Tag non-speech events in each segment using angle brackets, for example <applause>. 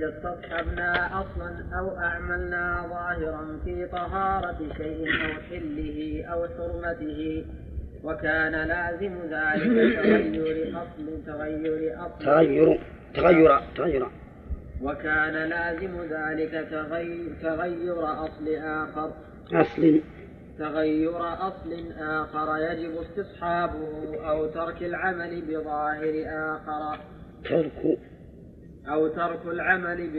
إذا استصحبنا أصلا أو أعملنا ظاهرا في طهارة شيء أو حله أو حرمته وكان لازم ذلك تغير أصل تغير أصل تغير تغير تغير. وكان لازم ذلك تغير, تغير أصل آخر أصل. تغير أصل آخر يجب استصحابه أو ترك العمل بظاهر آخر ترك أو ترك العمل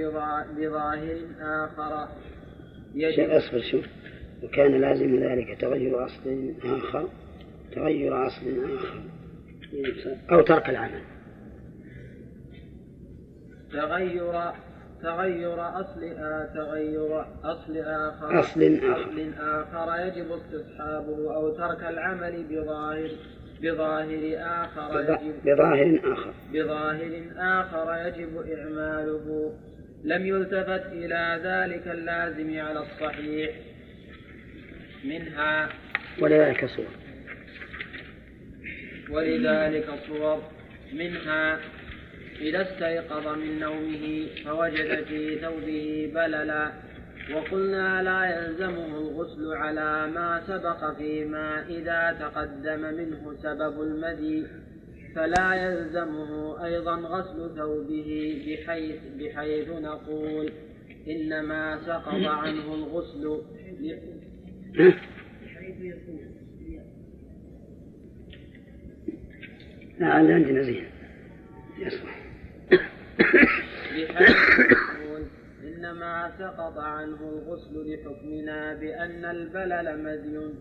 بظاهر آخر. يجب أصبر شوف. وكان لازم ذلك تغير أصل آخر تغير أصل آخر. أو ترك العمل. تغير تغير أصل آه تغير أصل آخر. أصل آخر. أصل آخر يجب استصحابه أو ترك العمل بظاهر. بظاهر آخر يجب بظاهر آخر. بظاهر آخر يجب إعماله. لم يلتفت إلى ذلك اللازم على الصحيح منها ولذلك صور. ولذلك صور. منها إذا استيقظ من نومه فوجد في ثوبه بللا وقلنا لا يلزمه الغسل على ما سبق فيما إذا تقدم منه سبب المدي فلا يلزمه أيضا غسل ثوبه بحيث, بحيث نقول إنما سقط عنه الغسل لا عندنا زين يصلح بحيث إنما سقط عنه الغسل لحكمنا بأن البلل مذي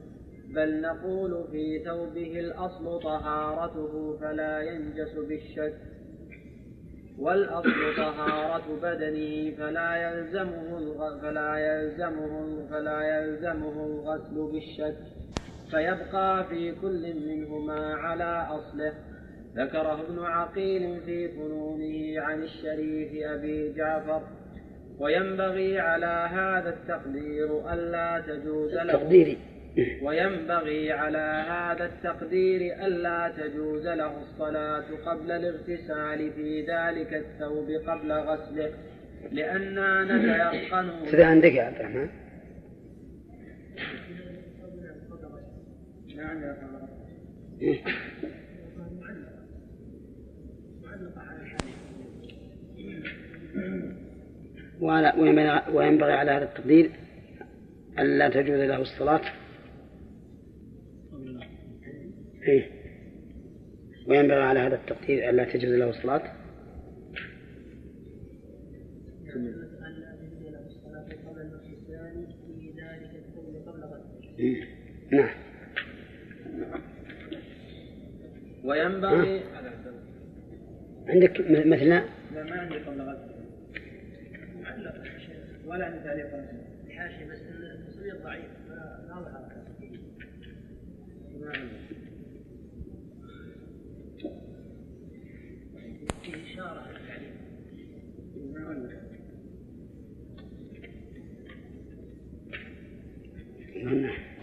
بل نقول في ثوبه الأصل طهارته فلا ينجس بالشك. والأصل طهارة بدنه فلا يلزمه فلا يلزمه فلا يلزمه الغسل بالشك. فيبقى في كل منهما على أصله. ذكره ابن عقيل في فنونه عن الشريف أبي جعفر. وينبغي على هذا التقدير ألا تجوز له. التقدير. وينبغي على هذا التقدير ألا تجوز له الصلاة قبل الاغتسال في ذلك الثوب قبل غسله لأننا نتيقن <coughs> كذا عندك يا عبد الرحمن. نعم <coughs> وينبغي على هذا التقدير ألا تجوز له الصلاة. إيه؟ وينبغي على هذا التقدير ألا تجوز له الصلاة. إيه؟ نعم. وينبغي عندك مثلنا لا ما عندي قبل ولا عندي تعليق حاشي بس التصوير ضعيف ما ظهر في إشارة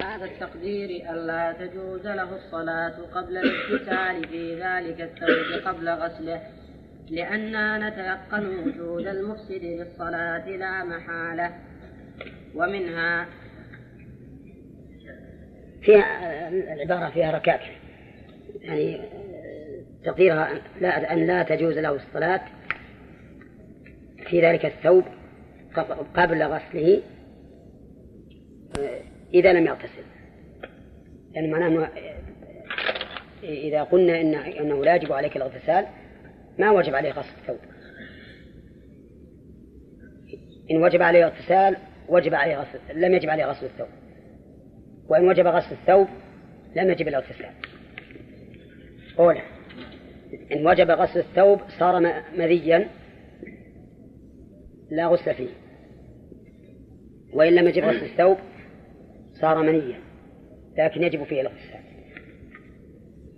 هذا التقدير ألا تجوز له الصلاة قبل الاغتسال في ذلك الثوب قبل غسله. لأننا نتيقن وجود المفسد للصلاة لا محالة. ومنها فيها العبارة فيها ركاكة يعني تقديرها لا أن لا تجوز له الصلاة في ذلك الثوب قبل غسله إذا لم يغتسل. يعني معناه إذا قلنا إن أنه لا يجب عليك الاغتسال ما وجب عليه غسل الثوب. إن وجب عليه اغتسال وجب عليه غسل لم يجب عليه غسل الثوب. وإن وجب غسل الثوب لم يجب الاغتسال أولى إن وجب غسل الثوب صار مذيا لا غسل فيه. وإن لم يجب غسل الثوب صار منيا لكن يجب فيه الاغتسال.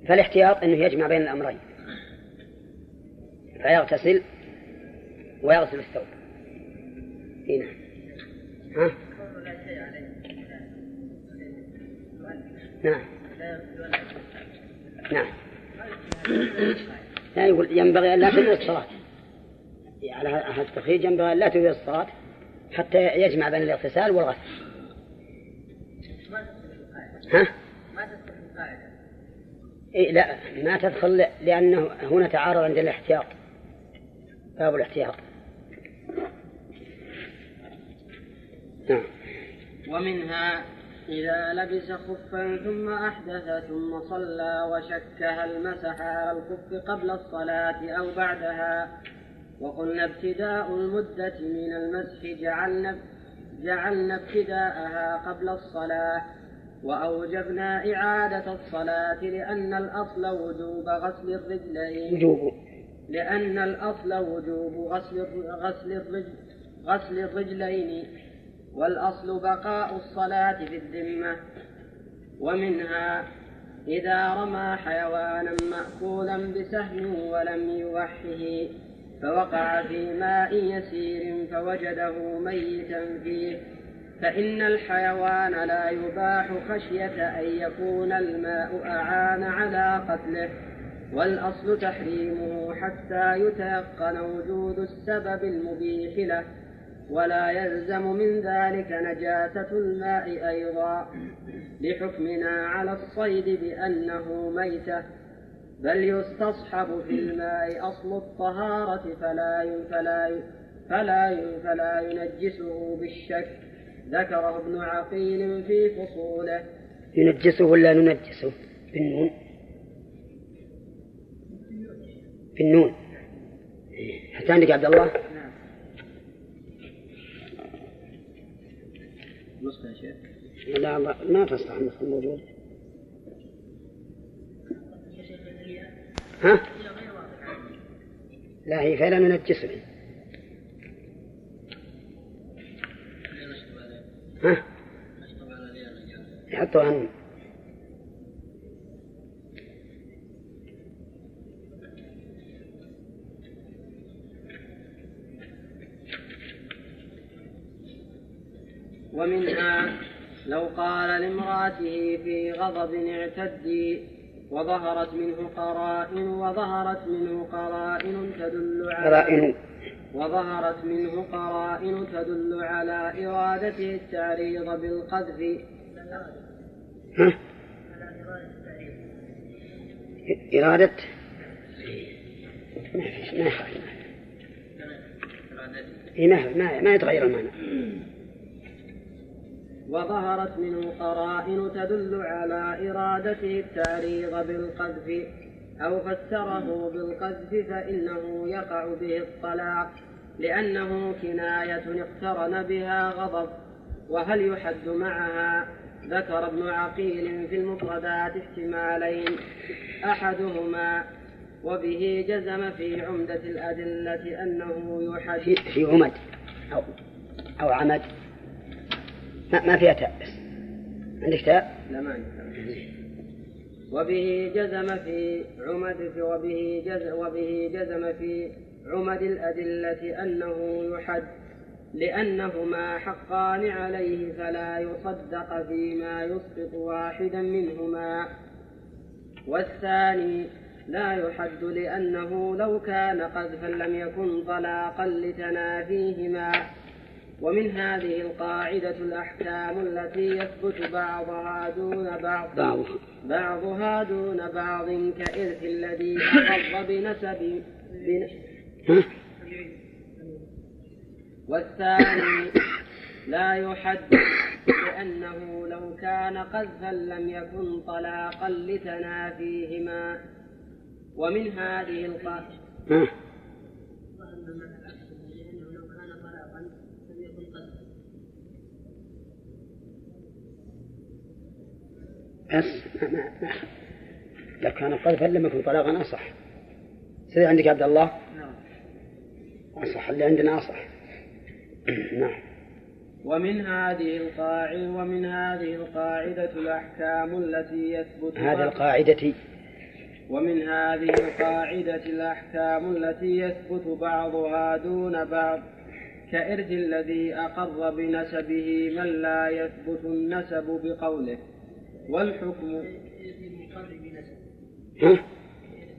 فالاحتياط أنه يجمع بين الأمرين. فيغتسل ويغسل الثوب. هنا ها؟ نعم. نعم. لا يقول ينبغي أن لا تدرك الصلاة. على هذا التخريج ينبغي لا تجوز الصلاة حتى يجمع بين الاغتسال والغسل. ها؟ ما تدخل إيه لا ما تدخل لأنه هنا تعارض عند الاحتياط. باب الاحتياط. نعم. ومنها إذا لبس خفا ثم أحدث ثم صلى وشك هل مسح على الخف قبل الصلاة أو بعدها. وقلنا ابتداء المدة من المسح جعلنا جعلنا ابتداءها قبل الصلاة. وأوجبنا إعادة الصلاة لأن الأصل وجوب غسل الرجلين. وجوب. لأن الأصل وجوب غسل غسل الرجل غسل الرجلين والأصل بقاء الصلاة في الذمة. ومنها إذا رمى حيوانا مأكولا بسهم ولم يوحه فوقع في ماء يسير فوجده ميتا فيه. فإن الحيوان لا يباح خشية أن يكون الماء أعان على قتله. والأصل تحريمه حتى يتيقن وجود السبب المبيح له ولا يلزم من ذلك نجاسة الماء أيضا لحكمنا على الصيد بأنه ميتة بل يستصحب في الماء أصل الطهارة فلا فلا فلا فلا ينجسه بالشك ذكره ابن عقيل في فصوله. ينجسه ولا ننجسه؟ بالنون. بالنون. حتى عندك عبد الله؟ نعم نسخة يا شيخ. لا ما تصلح النسخة الموجودة ها؟ لا هي فعلا ننجسه ها؟ يحطوا عنه ومنها لو قال لامرأته في غضب اعتدي وظهرت منه قرائن وظهرت منه قرائن تدل على قرائن. وظهرت منه قرائن تدل على إرادته التعريض بالقذف. إرادة؟ ما ما ما يتغير المعنى. وظهرت منه قرائن تدل على إرادته التعريض بالقذف أو فسره بالقذف فإنه يقع به الطلاق لأنه كناية اقترن بها غضب. وهل يحد معها؟ ذكر ابن عقيل في المفردات احتمالين أحدهما وبه جزم في عمدة الأدلة أنه يحد. في عمد أو أو عمد. ما, ما فيها تاء بس. عندك تاء؟ لا ما عندي وبه جزم في عمد في وبه جزم وبه جزم في عمد الأدلة أنه يحد لأنهما حقان عليه فلا يصدق فيما يسقط واحدا منهما. والثاني لا يحد لأنه لو كان قذفا لم يكن طلاقا لتنافيهما. ومن هذه القاعدة الأحكام التي يثبت بعضها دون بعض. بعضها. دون بعض كإرث الذي أخذ بنسب والثاني لا يحد لأنه لو كان قذفا لم يكن طلاقا لتنافيهما. ومن هذه القاعدة بس ما ما ما لو كان قذفا لم يكن طلاقا أصح. سيدي عندك عبد الله؟ نعم. أصح. اللي عندنا أصح. <clears throat> نعم. ومن هذه القاعدة ومن هذه القاعدة الأحكام التي يثبت هذه القاعدة. ومن هذه القاعدة الأحكام التي يثبت بعضها دون بعض كإرث الذي أقر بنسبه من لا يثبت النسب بقوله. والحكم المقر بنسب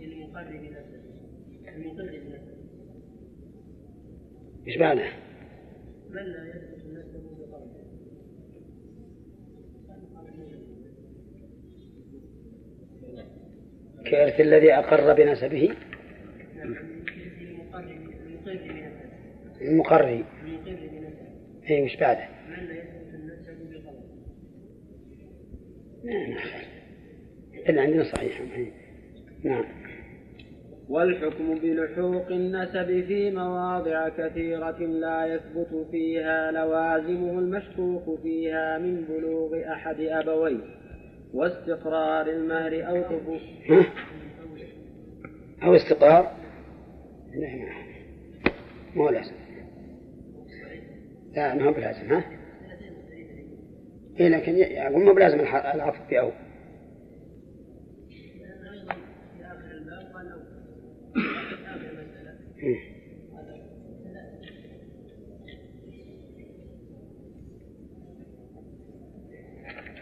المقر بنسب المقر بنسب إيش معنى؟ كارث الذي أقر بنسبه المقري اي وش بعده؟ نعم. إلا عندنا صحيح نعم. والحكم بلحوق النسب في مواضع كثيرة لا يثبت فيها لوازمه المشكوك فيها من بلوغ أحد أبويه. واستقرار المهر أو ثبوت أو استقرار؟ نعم مو لازم. لا ما هو بلازم ها؟ إيه لكن يقول مو بلازم العطف بأو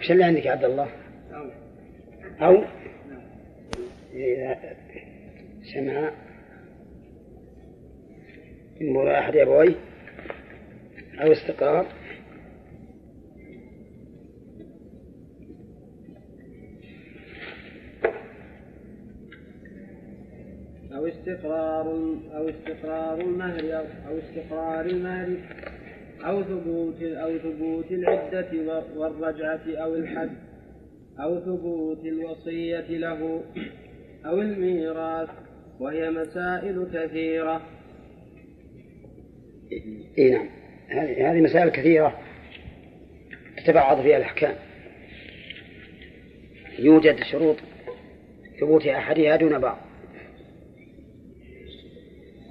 وش اللي عندك يا عبد الله؟ أو؟ إذا سمع. من أحد أبويه أو استقرار. أو استقرار أو استقرار المهر أو, استقرار المهر أو ثبوت أو ثبوت العدة والرجعة أو الحد أو ثبوت الوصية له أو الميراث وهي مسائل كثيرة. إيه نعم هذه مسائل كثيرة تتبعض فيها الأحكام. يوجد شروط ثبوت أحدها دون بعض.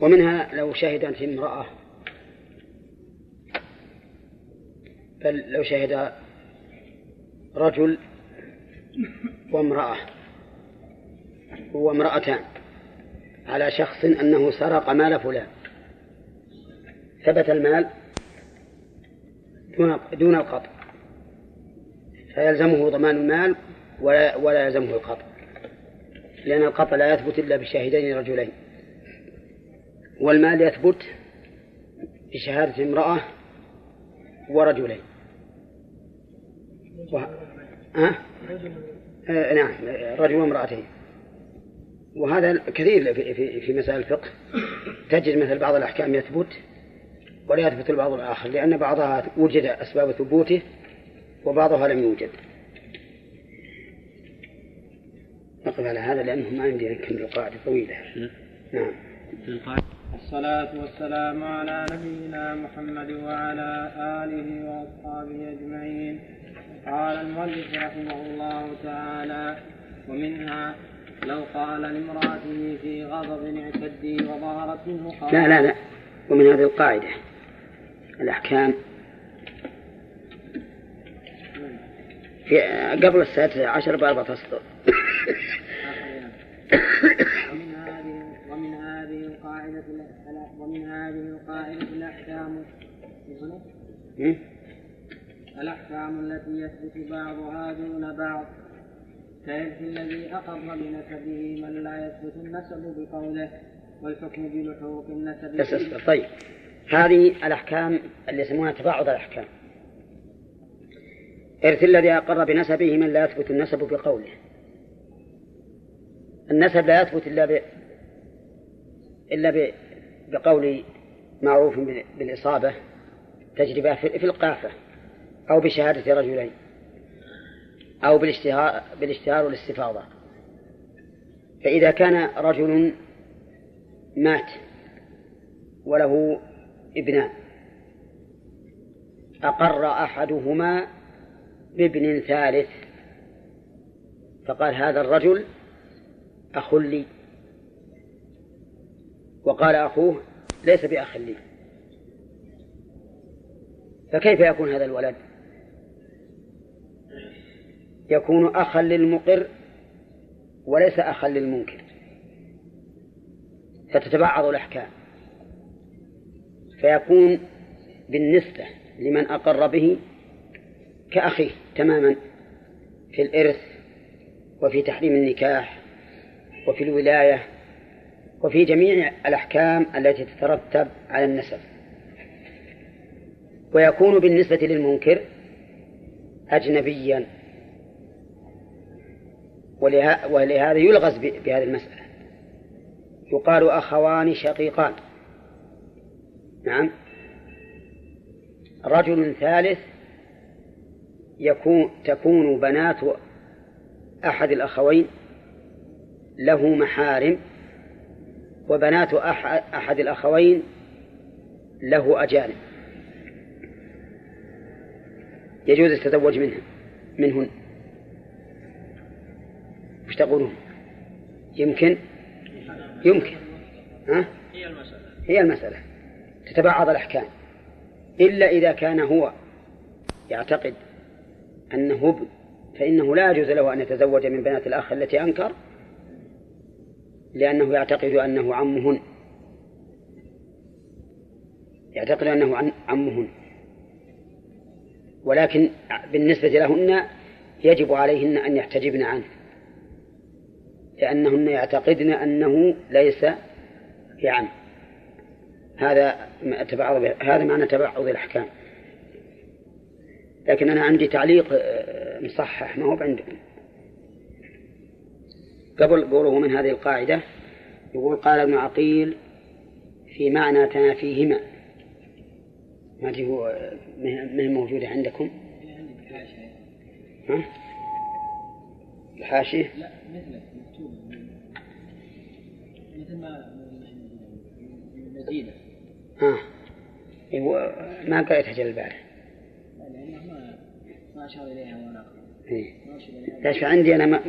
ومنها لو شهدت امرأة. بل لو شهد رجل وامرأة. وامرأتان على شخص أنه سرق مال فلان. ثبت المال دون القطع. فيلزمه ضمان المال ولا ولا يلزمه القطع. لأن القطع لا يثبت إلا بشاهدين رجلين والمال يثبت بشهادة امرأة ورجلين. و... أه؟ آه نعم رجل وامرأتين. وهذا كثير في, في, في مسائل الفقه. تجد مثل بعض الأحكام يثبت ولا يثبت البعض الآخر لأن بعضها وجد أسباب ثبوته وبعضها لم يوجد. نقف على هذا لأنه ما عندي يمكن القاعدة طويلة. نعم. الصلاة والسلام على نبينا محمد وعلى آله وأصحابه أجمعين. قال المؤلف رحمه الله تعالى ومنها لو قال لامرأته في غضب اعتدي وظهرت منه لا لا لا. ومن هذه القاعدة الأحكام. في قبل السادسة عشر بأربعة أسطر هذه القاعدة ومن هذه القاعدة الأحكام الأحكام التي يثبت بعضها دون بعض. كيرث الذي أقر بنسبه من لا يثبت النسب بقوله والحكم بلحوق النسب. بس طيب. هذه الأحكام اللي يسمونها تباعد الأحكام. إرث الذي أقر بنسبه من لا يثبت النسب بقوله. النسب لا يثبت إلا. إلا. بقول معروف بالإصابة تجربة في القافة أو بشهادة رجلين أو بالاشتهار, بالاشتهار والاستفاضة فإذا كان رجل مات وله ابنان أقر أحدهما بابن ثالث فقال هذا الرجل أخ لي وقال أخوه ليس بأخ لي. فكيف يكون هذا الولد؟ يكون أخا للمقر وليس أخا للمنكر. فتتبعض الأحكام. فيكون بالنسبة لمن أقر به كأخيه تماما في الإرث وفي تحريم النكاح وفي الولاية وفي جميع الأحكام التي تترتب على النسب. ويكون بالنسبة للمنكر أجنبيا. ولهذا يلغز بهذه المسألة. يقال أخوان شقيقان. نعم. رجل ثالث يكون تكون بنات أحد الأخوين له محارم وبنات أحد الأخوين له أجانب. يجوز التزوج منها منهن. وش تقولون؟ يمكن؟ يمكن. ها؟ هي المسألة. هي المسألة. تتبعض الأحكام. إلا إذا كان هو يعتقد أنه ابن فإنه لا يجوز له أن يتزوج من بنات الأخ التي أنكر لأنه يعتقد أنه عمهن. يعتقد أنه عمهن. ولكن بالنسبة لهن يجب عليهن أن يحتجبن عنه. لأنهن يعتقدن أنه ليس بعم. هذا تبعض هذا معنى تبعض الأحكام. لكن أنا عندي تعليق آه، مصحح ما هو عندكم قبل قوله من هذه القاعدة يقول قال ابن عقيل في معنى تنافيهما ما هو ما موجودة عندكم ها؟ الحاشية؟ لا مثل مكتوب مثل ما مزيدة ها آه. ما قريتها جل البارح ما ما أشار إليها ولا إيه. ليش عندي أنا ما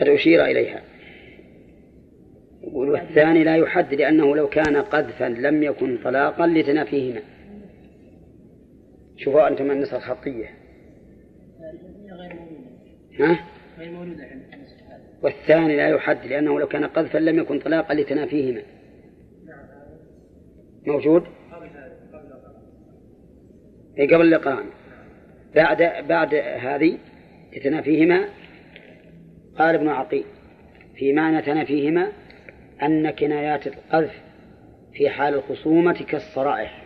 قد أشير إليها. يقول والثاني لا يحد لأنه لو كان قذفا لم يكن طلاقا لتنافيهما شوفوا أنتم النسخة الخطية. ها؟ غير موجودة والثاني لا يحد لأنه لو كان قذفا لم يكن طلاقا لتنافيهما موجود؟ أي قبل الإقران بعد بعد هذه يتنافيهما قال ابن عقيل في معنى تنافيهما أن كنايات القذف في حال الخصومة كالصرائح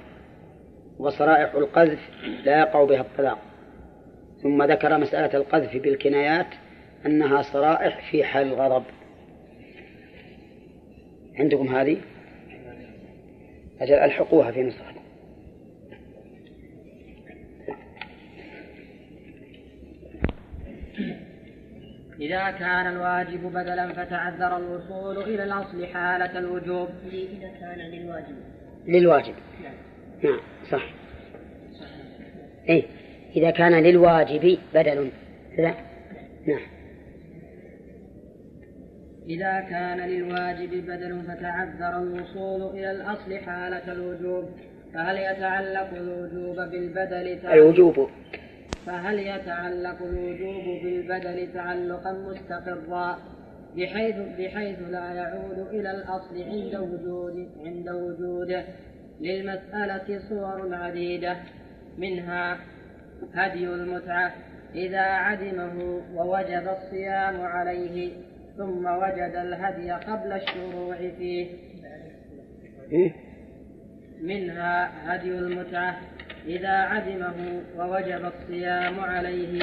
وصرائح القذف لا يقع بها الطلاق. ثم ذكر مسألة القذف بالكنايات أنها صرائح في حال الغضب. عندكم هذه؟ أجل ألحقوها في نسختكم إذا كان الواجب بدلا فتعذر الوصول إلى الأصل حالة الوجوب. إذا كان للواجب. للواجب. نعم, نعم صح. إيه إذا كان للواجب بدل كذا نعم. إذا كان للواجب بدل فتعذر الوصول إلى الأصل حالة الوجوب فهل يتعلق الوجوب بالبدل الوجوب. فهل يتعلق الوجوب بالبدل تعلقا مستقرا بحيث بحيث لا يعود إلى الأصل عند وجود عند وجوده للمسألة صور عديدة منها هدي المتعة إذا عدمه ووجب الصيام عليه ثم وجد الهدي قبل الشروع فيه إيه؟ منها هدي المتعة إذا عدمه ووجب الصيام عليه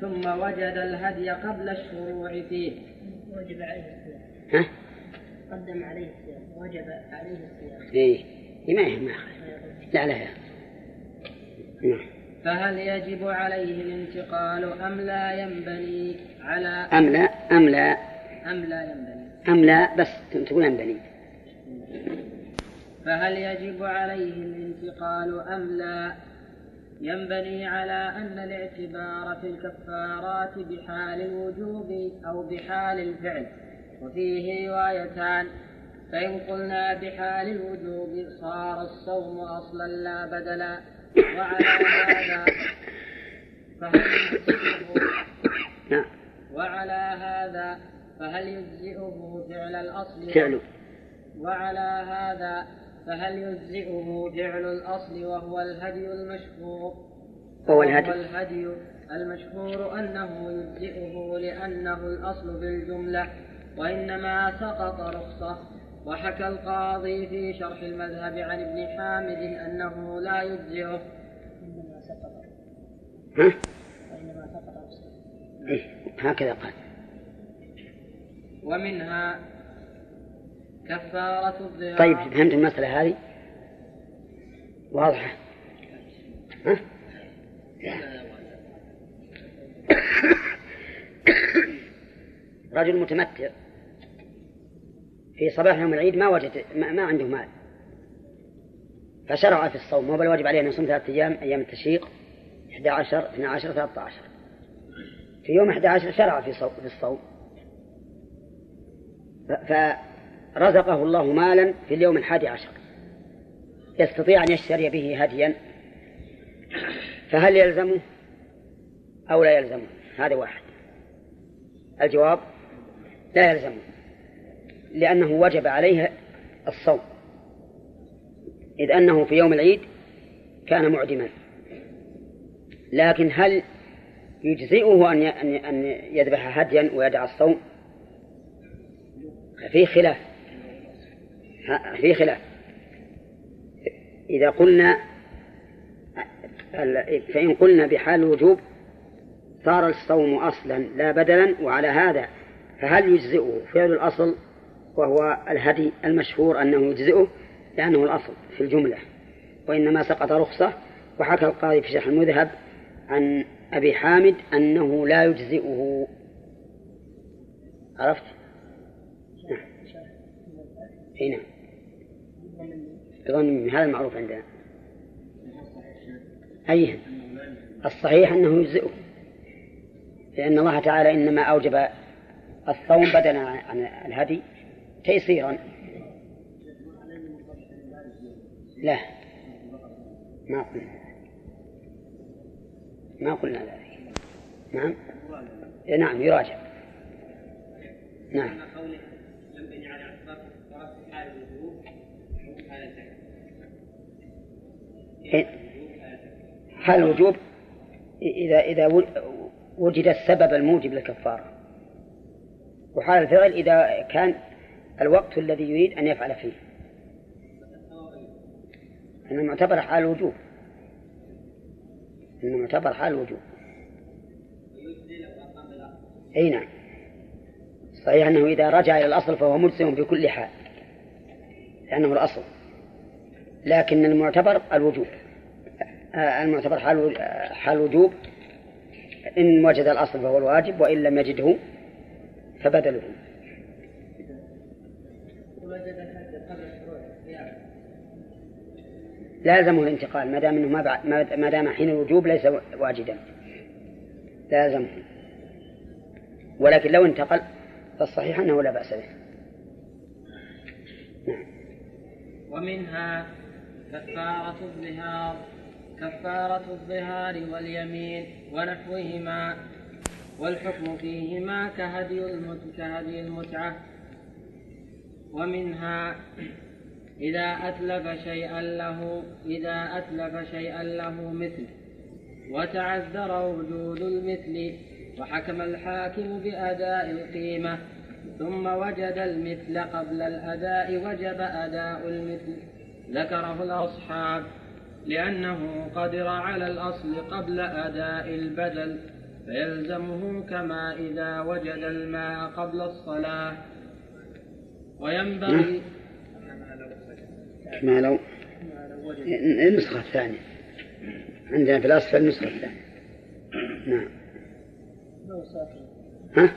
ثم وجد الهدي قبل الشروع فيه. وجب عليه الصيام. ها؟ قدم عليه الصيام. وجب عليه الصيام. إيه. ما ما لا لا نعم. فهل يجب عليه الانتقال أم لا ينبني على أم لا أم لا أم لا ينبني؟ أم لا بس تقول ينبني فهل يجب عليه الانتقال أم لا؟ ينبني على أن الاعتبار في الكفارات بحال الوجوب أو بحال الفعل وفيه روايتان. فإن قلنا بحال الوجوب صار الصوم أصلا لا بدلا. وعلى هذا فهل يجزئه. وعلى هذا فهل يجزئه فعل الأصل؟ فعله. وعلى هذا فهل يجزئه فعل الأصل وهو الهدي المشهور؟ هو الهدي. الهدي المشهور أنه يجزئه لأنه الأصل بالجملة وإنما سقط رخصة. وحكى القاضي في شرح المذهب عن ابن حامد أنه لا يجزئه. ها؟ إيه هكذا قال. ومنها كفارة الظهار طيب فهمت المسألة هذه؟ واضحة. ها؟ رجل متمتع. في صباح يوم العيد ما وجد ما, ما عنده مال. فشرع في الصوم وهو الواجب عليه أن يصوم ثلاثة أيام أيام التشريق 11 12 13 في يوم 11 شرع في الصوم. فرزقه الله مالا في اليوم الحادي عشر. يستطيع أن يشتري به هديا. فهل يلزمه أو لا يلزمه؟ هذا واحد. الجواب لا يلزمه لأنه وجب عليه الصوم إذ أنه في يوم العيد كان معدما. لكن هل يجزئه أن أن يذبح هديا ويدع الصوم؟ في خلاف. في خلاف. إذا قلنا فإن قلنا بحال الوجوب صار الصوم أصلا لا بدلا وعلى هذا فهل يجزئه فعل الأصل وهو الهدي المشهور أنه يجزئه؟ لأنه الأصل في الجملة وإنما سقط رخصة. وحكى القاضي في شرح المذهب عن أبي حامد أنه لا يجزئه. عرفت؟ إي نعم. بظن هذا المعروف عندنا أي. الصحيح أنه يجزئه. لأن الله تعالى إنما أوجب الصوم بدلا عن الهدي تيسيرا. لا. ما قلنا. ما قلنا ذلك. نعم. نعم يراجع. نعم. حال الوجوب إذا إذا وجد السبب الموجب للكفارة. وحال الفعل إذا كان الوقت الذي يريد أن يفعل فيه. أنه معتبر حال الوجوب أنه معتبر حال الوجوب أي نعم. صحيح أنه إذا رجع إلى الأصل فهو مجزم في كل حال. لأنه الأصل. لكن المعتبر الوجوب. آه، المعتبر حال حال الوجوب إن وجد الأصل فهو الواجب وإن لم يجده فبدله. لا يلزمه الانتقال ما دام إنه ما ما دام حين الوجوب ليس واجدا لا يلزمه ولكن لو انتقل فالصحيح أنه لا بأس به. نعم. ومنها كفارة الظهار كفارة الظهار واليمين ونحوهما والحكم فيهما كهدي كهدي المتعة. ومنها إذا أتلف شيئا له إذا أتلف شيئا له مثل وتعذر وجود المثل وحكم الحاكم بأداء القيمة ثم وجد المثل قبل الأداء وجب أداء المثل. ذكره الأصحاب لأنه قدر على الأصل قبل أداء البدل فيلزمه كما إذا وجد الماء قبل الصلاة. وينبغي ما لو النسخة الثانية. عندنا في الأصل النسخة الثانية. نعم. ها؟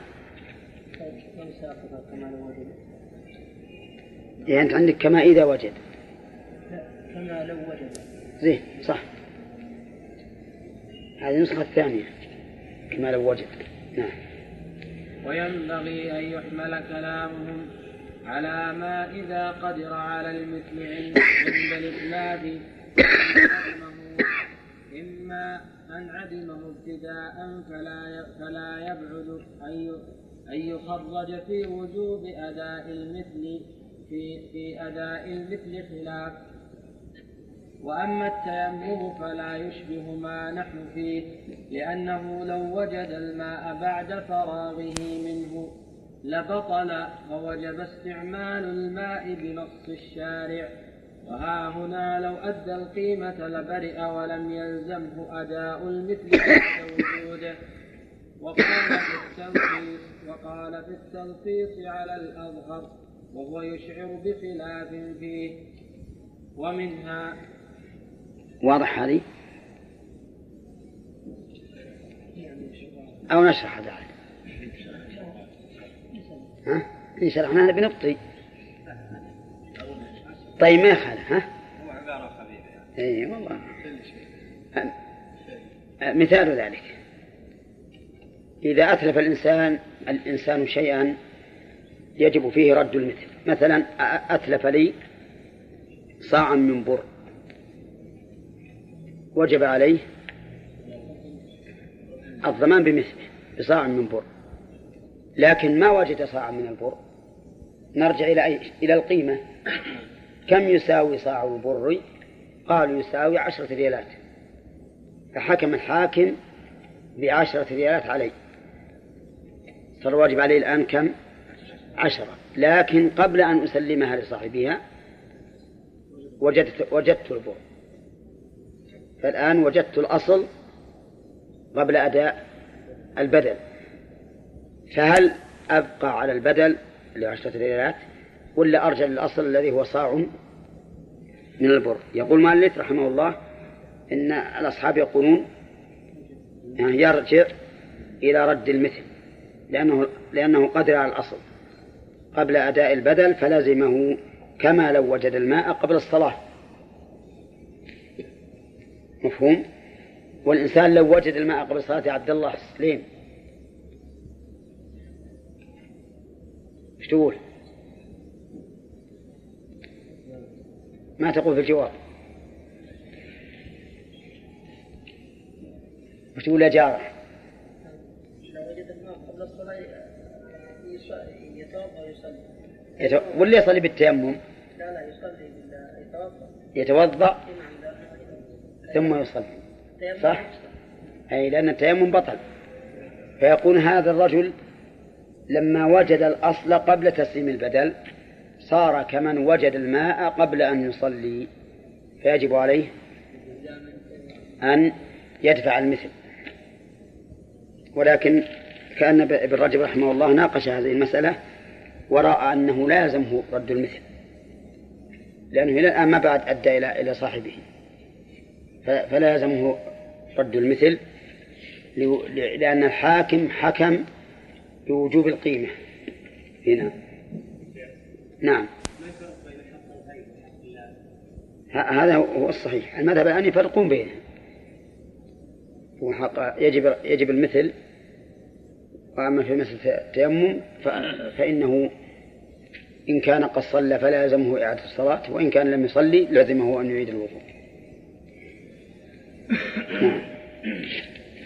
يعني أنت عندك كما إذا وجد. كما لو وجد. زين صح. هذه النسخة الثانية كما لو وجد. نعم. وينبغي أن يحمل كلامهم على ما إذا قدر على المثل عند, عند الإسناد. إما أن عدمه ابتداء فلا فلا يبعد أن يخرج في وجوب أداء المثل في في أداء المثل خلاف. وأما التيمم فلا يشبه ما نحن فيه لأنه لو وجد الماء بعد فراغه منه لبطل ووجب استعمال الماء بنص الشارع. وها هنا لو أدى القيمة لبرئ ولم يلزمه أداء المثل بعد وجوده وقال في التلخيص وقال في التلخيص على الأظهر وهو يشعر بخلاف فيه. ومنها واضح هذه؟ أو نشرح ذلك. ها؟ إن شرحناها بنبطي. طيب ما يخالف ها؟ هو عبارة خفيفة إي والله. مثال ذلك. إذا أتلف الإنسان الإنسان شيئا يجب فيه رد المثل. مثلا أتلف لي صاعا من بر. وجب عليه الضمان بمثله بصاع من بر. لكن ما وجد صاعا من البر. نرجع إلى أي إلى القيمة. كم يساوي صاع البر؟ قالوا يساوي عشرة ريالات. فحكم الحاكم بعشرة ريالات عليه. صار واجب عليه الآن كم؟ عشرة. لكن قبل أن أسلمها لصاحبها وجدت وجدت البر. فالآن وجدت الأصل قبل أداء البدل. فهل أبقى على البدل لعشرة ريالات ولا أرجع للأصل الذي هو صاع من البر؟ يقول مالك رحمه الله إن الأصحاب يقولون يعني يرجع إلى رد المثل لأنه لأنه قدر على الأصل. قبل أداء البدل فلزمه كما لو وجد الماء قبل الصلاة. مفهوم والإنسان لو وجد الماء قبل صلاة عبد الله سليم إيش تقول؟ ما تقول في الجواب وش تقول يا جارة؟ لو وجد الماء قبل الصلاة يتوضأ ويصلي ولا يصلي بالتيمم؟ لا لا يصلي يتوضأ ثم يصلي. صح؟ أي لأن التيمم بطل. فيكون هذا الرجل لما وجد الأصل قبل تسليم البدل صار كمن وجد الماء قبل أن يصلي. فيجب عليه أن يدفع المثل. ولكن كأن ابن رجب رحمه الله ناقش هذه المسألة ورأى أنه لا يلزمه رد المثل. لأنه إلى الآن ما بعد أدى إلى إلى صاحبه. فلا يلزمه رد المثل لأن الحاكم حكم بوجوب القيمة. هنا. نعم. هذا هو الصحيح. المذهب الآن يفرقون بينه. وحق يجب يجب المثل. وأما في مثل التيمم فإنه إن كان قد صلى فلا يلزمه إعادة الصلاة وإن كان لم يصلي لزمه أن يعيد الوضوء.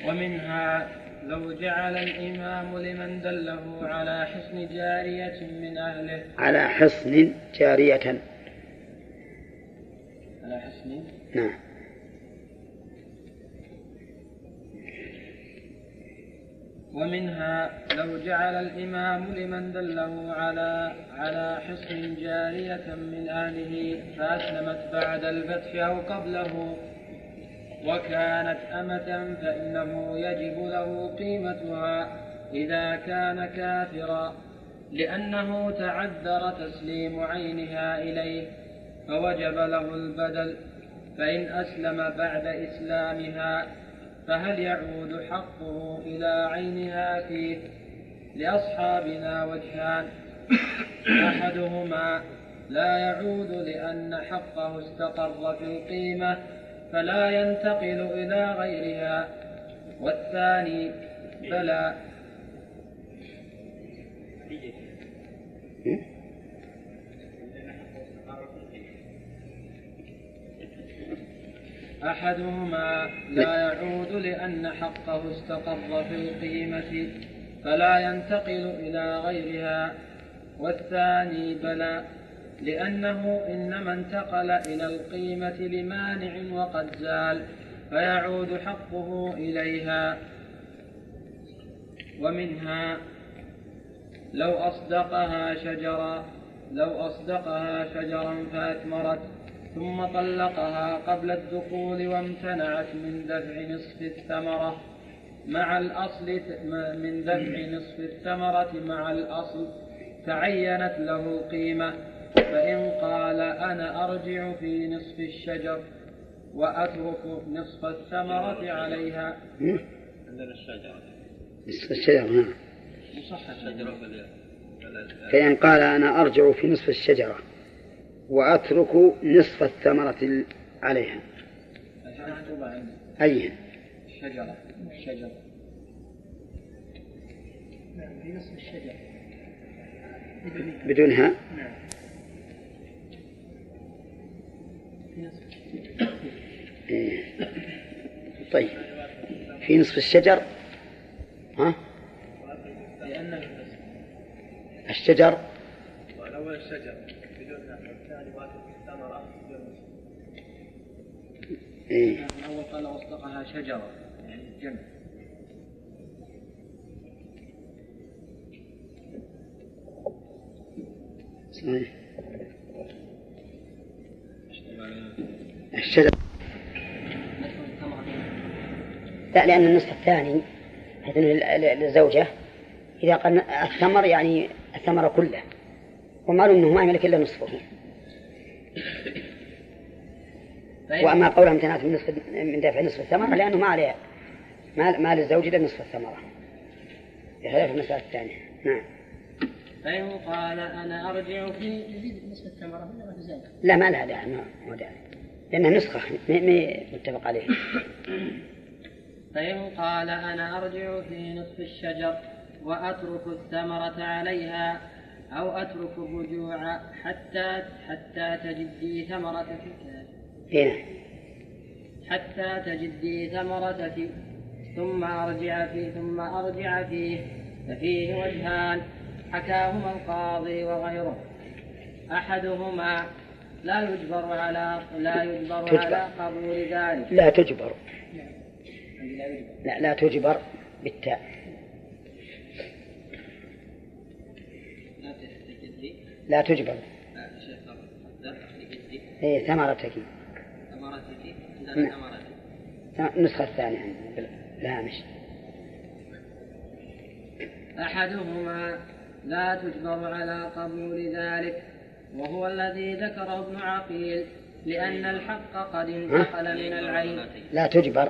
ومنها لو جعل الإمام لمن دله على حصن جارية من أهله. على حصن جارية. على حصن نعم. ومنها لو جعل الإمام لمن دله على على حصن جارية من أهله فأسلمت بعد الفتح أو قبله. وكانت أمة فإنه يجب له قيمتها إذا كان كافرا لأنه تعذر تسليم عينها إليه فوجب له البدل فإن أسلم بعد إسلامها فهل يعود حقه إلى عينها فيه؟ لأصحابنا وجهان أحدهما لا يعود لأن حقه استقر في القيمة فلا ينتقل إلى غيرها. والثاني بلى. أحدهما لا يعود لأن حقه استقر في القيمة فلا ينتقل إلى غيرها. والثاني بلى. لأنه إنما انتقل إلى القيمة لمانع وقد زال فيعود حقه إليها. ومنها لو أصدقها شجرا لو أصدقها شجرا فأثمرت ثم طلقها قبل الدخول وامتنعت من دفع نصف الثمرة. مع الأصل من دفع نصف الثمرة مع الأصل تعينت له القيمة. فإن قال أنا أرجع في نصف الشجر وأترك نصف الثمرة عليها. عندنا الشجرة نصف الشجرة نعم. مصحح الشجرة فإن قال أنا أرجع في نصف الشجرة وأترك نصف الثمرة عليها. أي؟ الشجرة الشجرة نعم في نصف الشجرة بدونها؟ نعم. <coughs> طيب. في نصف الشجر؟ ها؟ الشجر؟ والأول الشجر بدون الثاني واترك الثمرة إيه. الأول قال أصدقها شجرة يعني جمع صحيح. الشجر لا لأن النصف الثاني للزوجة إذا قال الثمر يعني الثمر كله ومعلوم أنه ما يملك إلا نصفه. وأما قولها امتنعت من نصف من دفع نصف الثمرة لأنه ما عليه ما, ما للزوج إلا نصف الثمرة. بخلاف المسألة الثانية نعم. فإن قال أنا أرجع في يزيد نصف الثمرة؟ لا ما لها داعي ما ما داعي. لأنها نسخة ما متفق عليه. فإن قال أنا أرجع في نصف الشجر وأترك الثمرة عليها أو أترك الرجوع حتى حتى تجدي ثمرة هنا حتى تجدي ثمرة في ثم أرجع فيه ثم أرجع فيه ففيه وجهان. حكاهما القاضي وغيره. أحدهما لا يجبر على لا يجبر تجبر. على قبول ذلك. لا تجبر. لا لا لا تجبر بالتاء. لا لا تجبر. لا لا هي ثمرتك. ثمرتك. نعم. ثمرتك النسخة الثانية عندنا. بال- بالهامش أحدهما لا تجبر على قبول ذلك وهو الذي ذكره ابن عقيل لأن الحق قد انتقل من العين. لا تجبر.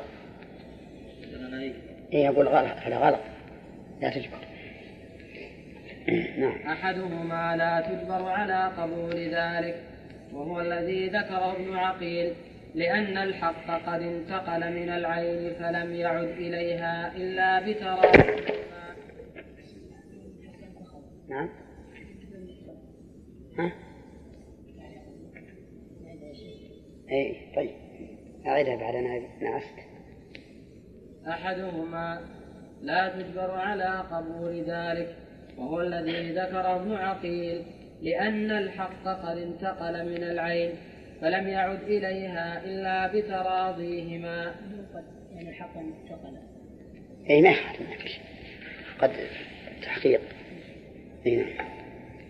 إيه يقول غلط هذا غلط. لا تجبر. نعم. أحدهما لا تجبر على قبول ذلك وهو الذي ذكره ابن عقيل لأن الحق قد انتقل من العين فلم يعد إليها إلا بتراضيهما نعم. ها؟ اي طيب. أعيدها بعد أنا نعست أحدهما لا تجبر على قبول ذلك وهو الذي ذكره ابن عقيل لأن الحق قد انتقل من العين فلم يعد إليها إلا بتراضيهما. يعني الحق انتقل. اي ما. قد تحقيق. نعم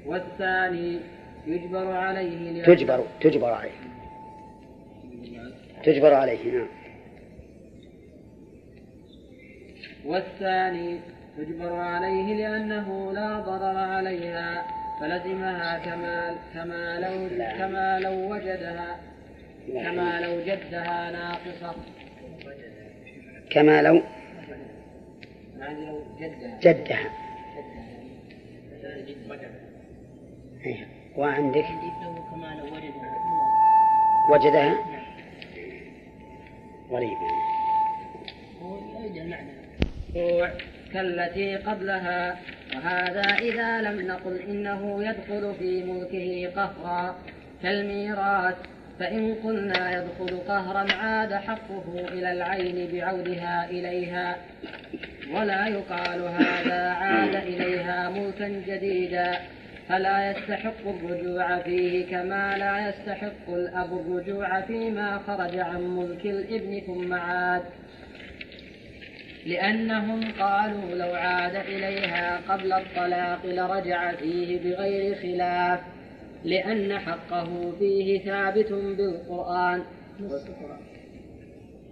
والثاني يجبر عليه تجبر تجبر عليه. تجبر عليه نعم. والثاني تجبر عليه لأنه لا ضرر عليها فلزمها كما كما لو كما لو وجدها كما لو جدها ناقصة. كما لو جدها. جدها. إيه. وعندك؟ كما لو وجدها؟ غريب يعني. كالتي قبلها. وهذا إذا لم نقل إنه يدخل في ملكه قهرا. كالميراث فإن قلنا يدخل قهرا عاد حقه إلى العين بعودها إليها. ولا يقال هذا عاد إليها ملكا جديدا فلا يستحق الرجوع فيه كما لا يستحق الأب الرجوع فيما خرج عن ملك الإبن ثم عاد. لأنهم قالوا لو عاد إليها قبل الطلاق لرجع فيه بغير خلاف لأن حقه فيه ثابت بالقرآن.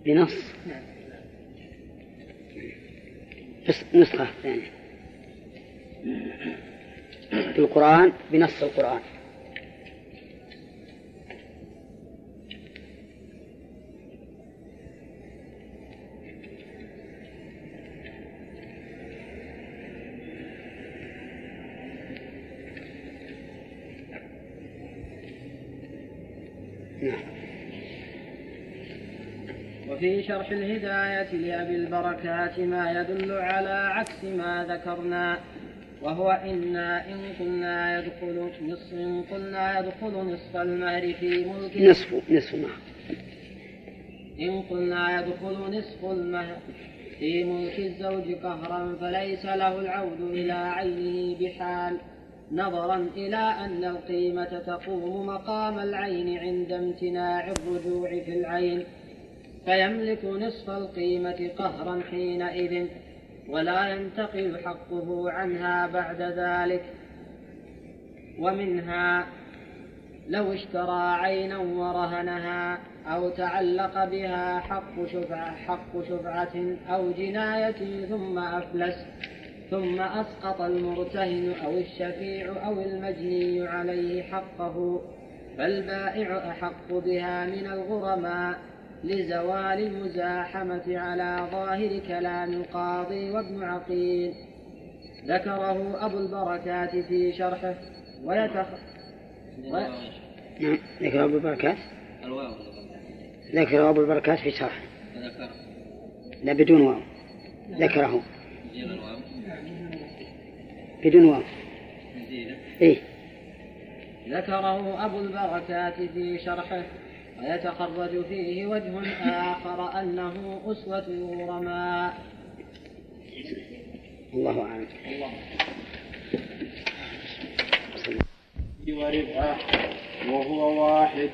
بنص. نعم. نسخة ثانية. بالقرآن بنص القرآن. شرح الهداية لأبي البركات ما يدل على عكس ما ذكرنا وهو إنا إن قلنا يدخل نصف إن قلنا يدخل نصف المهر في ملك نصف نصف المهر إن قلنا يدخل نصف المهر في ملك الزوج قهرا فليس له العود إلى عينه بحال. نظرا إلى أن القيمة تقوم مقام العين عند امتناع الرجوع في العين. فيملك نصف القيمة قهرا حينئذ ولا ينتقل حقه عنها بعد ذلك. ومنها لو اشترى عينا ورهنها أو تعلق بها حق شفعة, حق شفعة أو جناية ثم أفلس ثم أسقط المرتهن أو الشفيع أو المجني عليه حقه فالبائع أحق بها من الغرماء. لزوال المزاحمة على ظاهر كلام القاضي وابن عقيل. ذكره أبو البركات في شرحه ويتخ... و... نعم ذكر أبو البركات؟ ذكر أبو البركات في شرحه. لا بدون واو. ذكره. بدون واو. إيه. ذكره أبو البركات في شرحه ويتخرج فيه وجه آخر أنه أسوة الغرماء الله أعلم. وربعة وهو واحد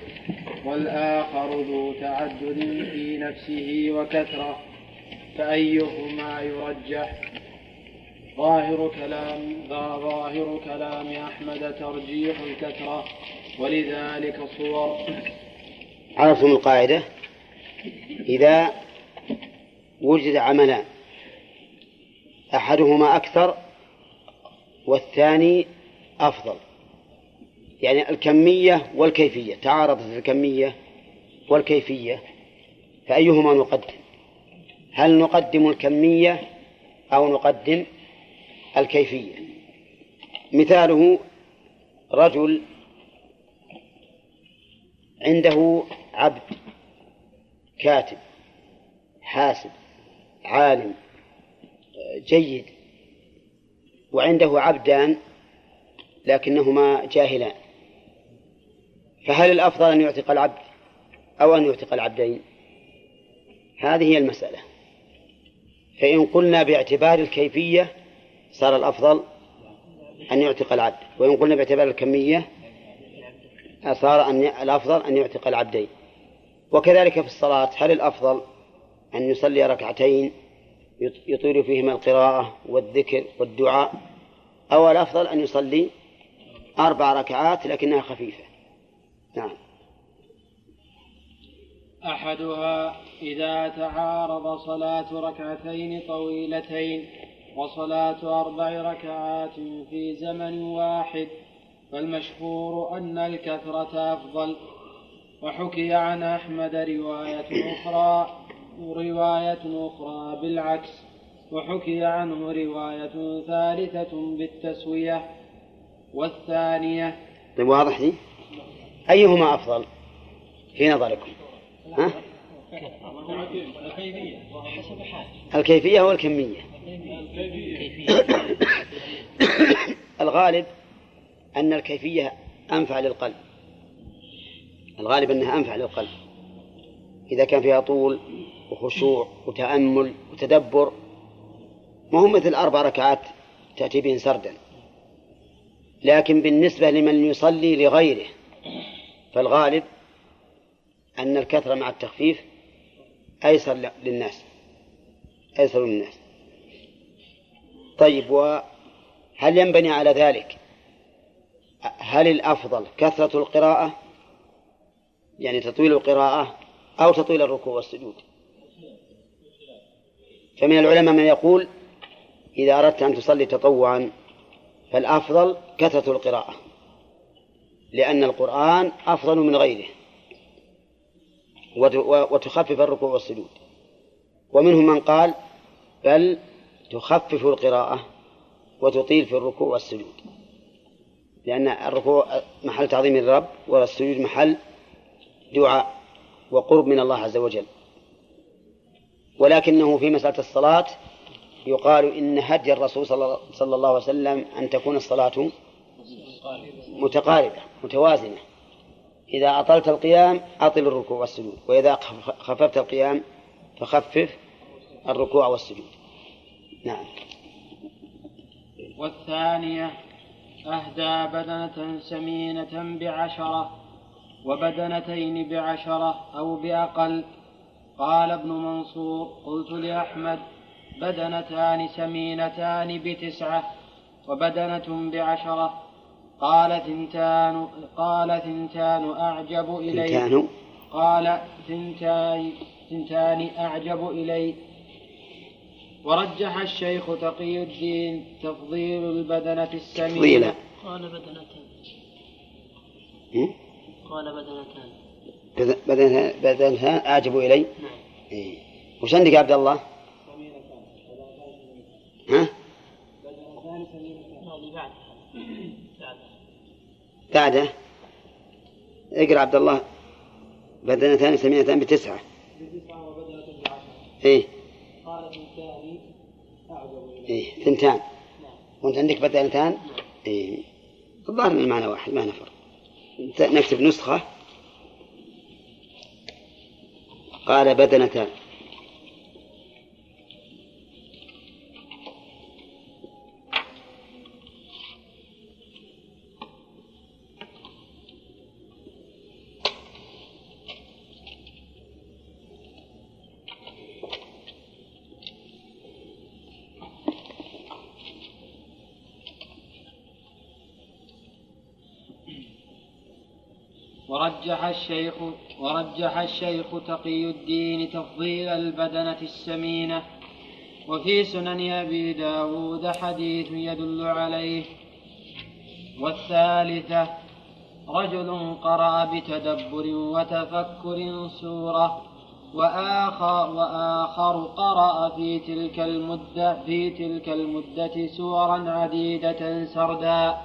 والآخر ذو تعدد في نفسه وكثرة. فأيهما يرجح؟ ظاهر كلام ظاهر كلام أحمد ترجيح الكثرة. ولذلك صور عرفتم القاعدة إذا وجد عملان أحدهما أكثر والثاني أفضل. يعني الكمية والكيفية تعارضت الكمية والكيفية فأيهما نقدم؟ هل نقدم الكمية أو نقدم الكيفية؟ مثاله رجل عنده عبد كاتب حاسب عالم جيد وعنده عبدان لكنهما جاهلان. فهل الأفضل أن يعتق العبد أو أن يعتق العبدين؟ هذه هي المسألة. فإن قلنا باعتبار الكيفية صار الأفضل أن يعتق العبد وإن قلنا باعتبار الكمية صار أن الأفضل أن يعتق العبدين. وكذلك في الصلاة هل الأفضل أن يصلي ركعتين يطيل فيهما القراءة والذكر والدعاء أو الأفضل أن يصلي أربع ركعات لكنها خفيفة؟ نعم. أحدها إذا تعارض صلاة ركعتين طويلتين وصلاة أربع ركعات في زمن واحد فالمشهور أن الكثرة أفضل. وحكي عن أحمد رواية أخرى رواية أخرى بالعكس. وحكي عنه رواية ثالثة بالتسوية. والثانية طيب واضح دي أيهما أفضل في نظركم؟ ها؟ الكيفية والكمية <coughs> الغالب أن الكيفية أنفع للقلب. الغالب أنها أنفع للقلب إذا كان فيها طول وخشوع وتأمل وتدبر ما مثل أربع ركعات تأتي بهن سردا. لكن بالنسبة لمن يصلي لغيره فالغالب أن الكثرة مع التخفيف أيسر للناس. أيسر الناس طيب وهل ينبني على ذلك؟ هل الأفضل كثرة القراءة يعني تطويل القراءة أو تطويل الركوع والسجود. فمن العلماء من يقول إذا أردت أن تصلي تطوعا فالأفضل كثرة القراءة لأن القرآن أفضل من غيره وتخفف الركوع والسجود. ومنهم من قال بل تخفف القراءة وتطيل في الركوع والسجود لأن الركوع محل تعظيم الرب والسجود محل دعاء وقرب من الله عز وجل. ولكنه في مسألة الصلاة يقال إن هدي الرسول صلى الله عليه وسلم أن تكون الصلاة متقاربة متوازنة. إذا أطلت القيام أطل الركوع والسجود وإذا خففت القيام فخفف الركوع والسجود. نعم. والثانية أهدى بدنة سمينة بعشرة. وبدنتين بعشرة أو بأقل. قال ابن منصور قلت لأحمد بدنتان سمينتان بتسعة وبدنة بعشرة. قال ثنتان قال ثنتان أعجب إلي. قال ثنتان ثنتان أعجب إلي. ورجح الشيخ تقي الدين تفضيل البدنة السمينة. قال بدنتان. قال بدنتان بدنتان بدنتان أعجب إلي. نعم. إيه. وش عندك يا عبد الله؟ ها؟ بعده. اقرأ عبد الله. بدنتان سمينتان بتسعة. بتسعة وبدنة بعشرة إيه. قال ثنتان أعجب إيه. ثنتان. نعم. وأنت عندك بدنتان؟ نعم. إيه. الظاهر المعنى واحد ما نفر. نكتب نسخة. قال بدنتان ورجح الشيخ ورجح الشيخ تقي الدين تفضيل البدنة السمينة. وفي سنن أبي داود حديث يدل عليه. والثالثة رجل قرأ بتدبر وتفكر سورة وآخر, وآخر قرأ في تلك المدة في تلك المدة سورا عديدة سردا.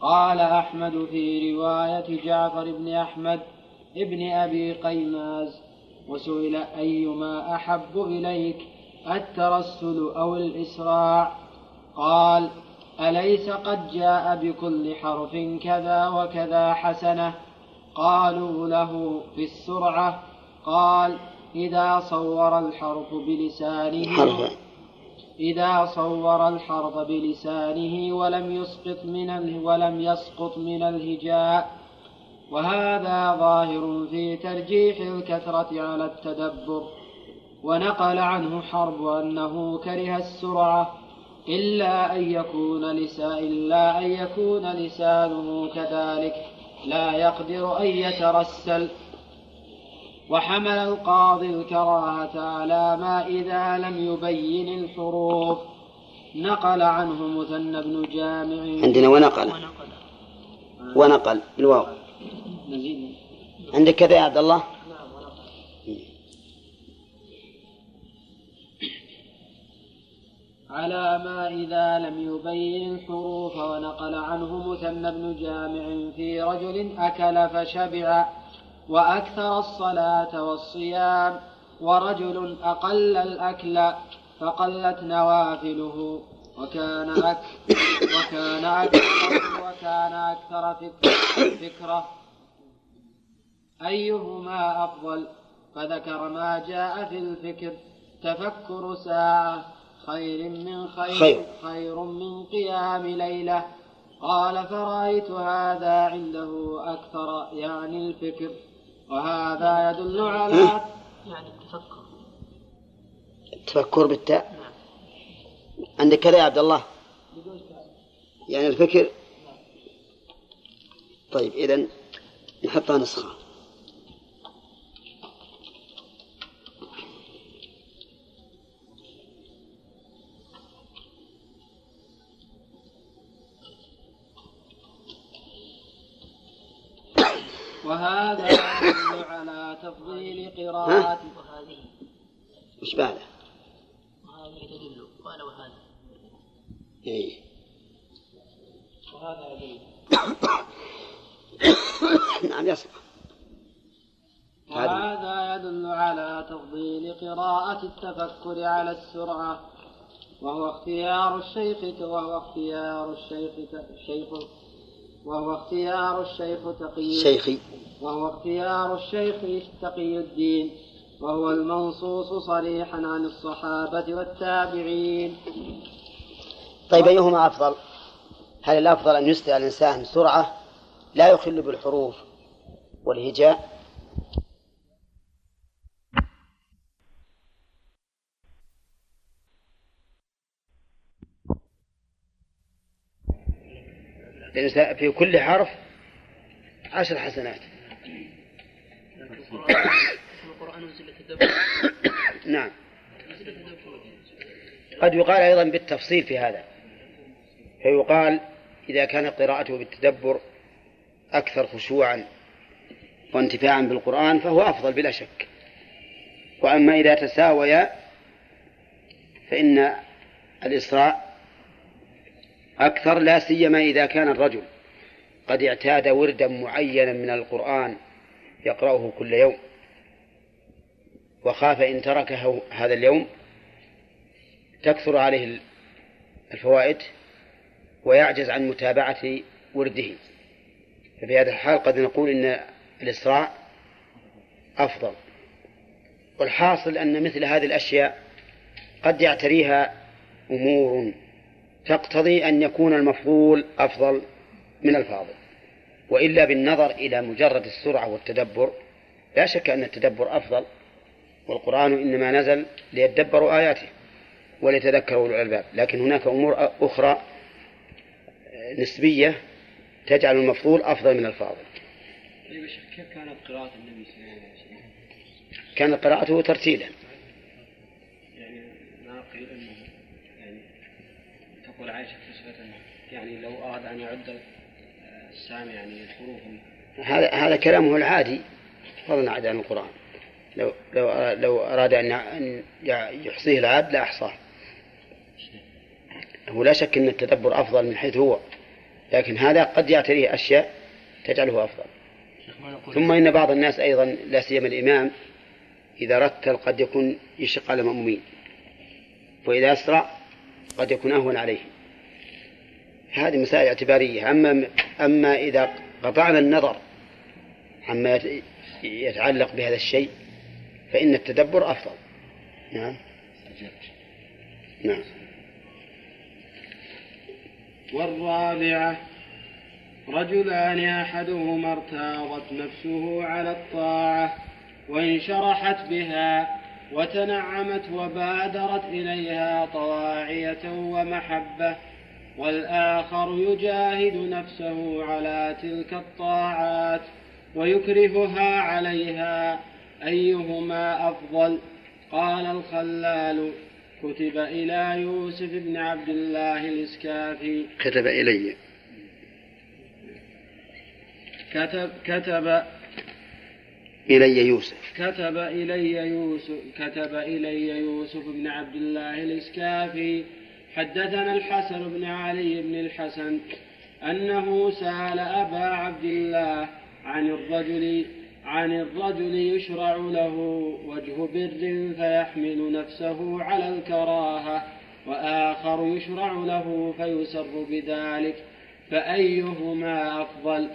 قال أحمد في رواية جعفر بن أحمد ابن أبي قيماز وسئل أيما أحب إليك الترسل أو الإسراع؟ قال أليس قد جاء بكل حرف كذا وكذا حسنة؟ قالوا له في السرعة قال إذا صور الحرف بلسانه إذا صور الحرف بلسانه ولم يسقط من ولم يسقط من الهجاء. وهذا ظاهر في ترجيح الكثرة على التدبر. ونقل عنه حرب أنه كره السرعة إلا أن يكون لسان إلا أن يكون لسانه كذلك. لا يقدر أن يترسل. وحمل القاضي الكراهة على ما إذا لم يبين الحروف. نقل عنه مثنى بن جامع. عندنا ونقل. ونقل بالواو. عندك كذا يا عبد الله؟ على ما إذا لم يبين الحروف ونقل عنه مثنى بن جامع في رجل أكل فشبع. وأكثر الصلاة والصيام ورجل أقل الأكل فقلت نوافله. وكان أك وكان أكثر وكان أكثر فكرة. أيهما أفضل؟ فذكر ما جاء في الفكر. تفكر ساعة خير من خير, خير, خير من قيام ليلة. قال فرأيت هذا عنده أكثر يعني الفكر. وهذا يدل على يعني التفكر. التفكر بالتاء؟ عندك كذا يا عبد الله؟ يعني الفكر؟ طيب إذا نحطها نسخة. وهذا يدل على تفضيل قراءة وهذه وش بعده؟ وهذه تدل قال وهذا. إيه. وهذا يدل. <coughs> نعم يصح وهذا يدل على تفضيل قراءة التفكر على السرعة وهو اختيار الشيخ وهو اختيار الشيخ الشيخ وهو اختيار الشيخ تقي شيخي. وهو اختيار الشيخ تقي الدين وهو المنصوص صريحا عن الصحابة والتابعين. طيب أيهما أفضل؟ هل الأفضل أن يسرع الإنسان سرعة لا يخل بالحروف والهجاء؟ الإنسان في كل حرف عشر حسنات. <coughs> نعم. قد يقال أيضا بالتفصيل في هذا. فيقال إذا كان قراءته بالتدبر أكثر خشوعا وانتفاعا بالقرآن فهو أفضل بلا شك. وأما إذا تساويا فإن الإسراء أكثر لا سيما إذا كان الرجل قد اعتاد وردا معينا من القرآن يقرأه كل يوم وخاف إن تركه هذا اليوم تكثر عليه الفوائد ويعجز عن متابعة ورده. ففي هذا الحال قد نقول إن الإسراع أفضل. والحاصل أن مثل هذه الأشياء قد يعتريها أمور تقتضي أن يكون المفضول أفضل من الفاضل وإلا بالنظر إلى مجرد السرعة والتدبر لا شك أن التدبر أفضل والقرآن إنما نزل ليدبروا آياته وليتذكروا الألباب لكن هناك أمور أخرى نسبية تجعل المفضول أفضل من الفاضل طيب كيف كانت قراءة النبي صلى الله عليه وسلم؟ كانت قراءته ترتيلا يعني ما قيل انه يعني تقول عائشة نسبة يعني لو أراد أن يعد السامع يعني الحروف هذا هذا كلامه العادي فضلا عن القرآن. لو لو لو أراد أن أن يحصيه العبد لأحصاه هو لا شك أن التدبر أفضل من حيث هو لكن هذا قد يعتريه أشياء تجعله أفضل. ثم إن بعض الناس أيضا لا سيما الإمام إذا رتل قد يكون يشق على المأمومين وإذا أسرع قد يكون أهون عليه. هذه مسائل اعتبارية. أما أما إذا قطعنا النظر عما يتعلق بهذا الشيء فإن التدبر أفضل. نعم. نعم. والرابعة رجلان أحدهما ارتاضت نفسه على الطاعة وانشرحت بها وتنعمت وبادرت إليها طواعية ومحبة والآخر يجاهد نفسه على تلك الطاعات ويكرهها عليها أيهما أفضل؟ قال الخلال كتب إلى يوسف بن عبد الله الإسكافي. كتب إلي. كتب كتب إلي يوسف. كتب إلي يوسف كتب إلي يوسف بن عبد الله الإسكافي حدثنا الحسن بن علي بن الحسن أنه سأل أبا عبد الله عن الرجل عن الرجل يشرع له وجه بر فيحمل نفسه على الكراهة وآخر يشرع له فيسر بذلك فأيهما أفضل؟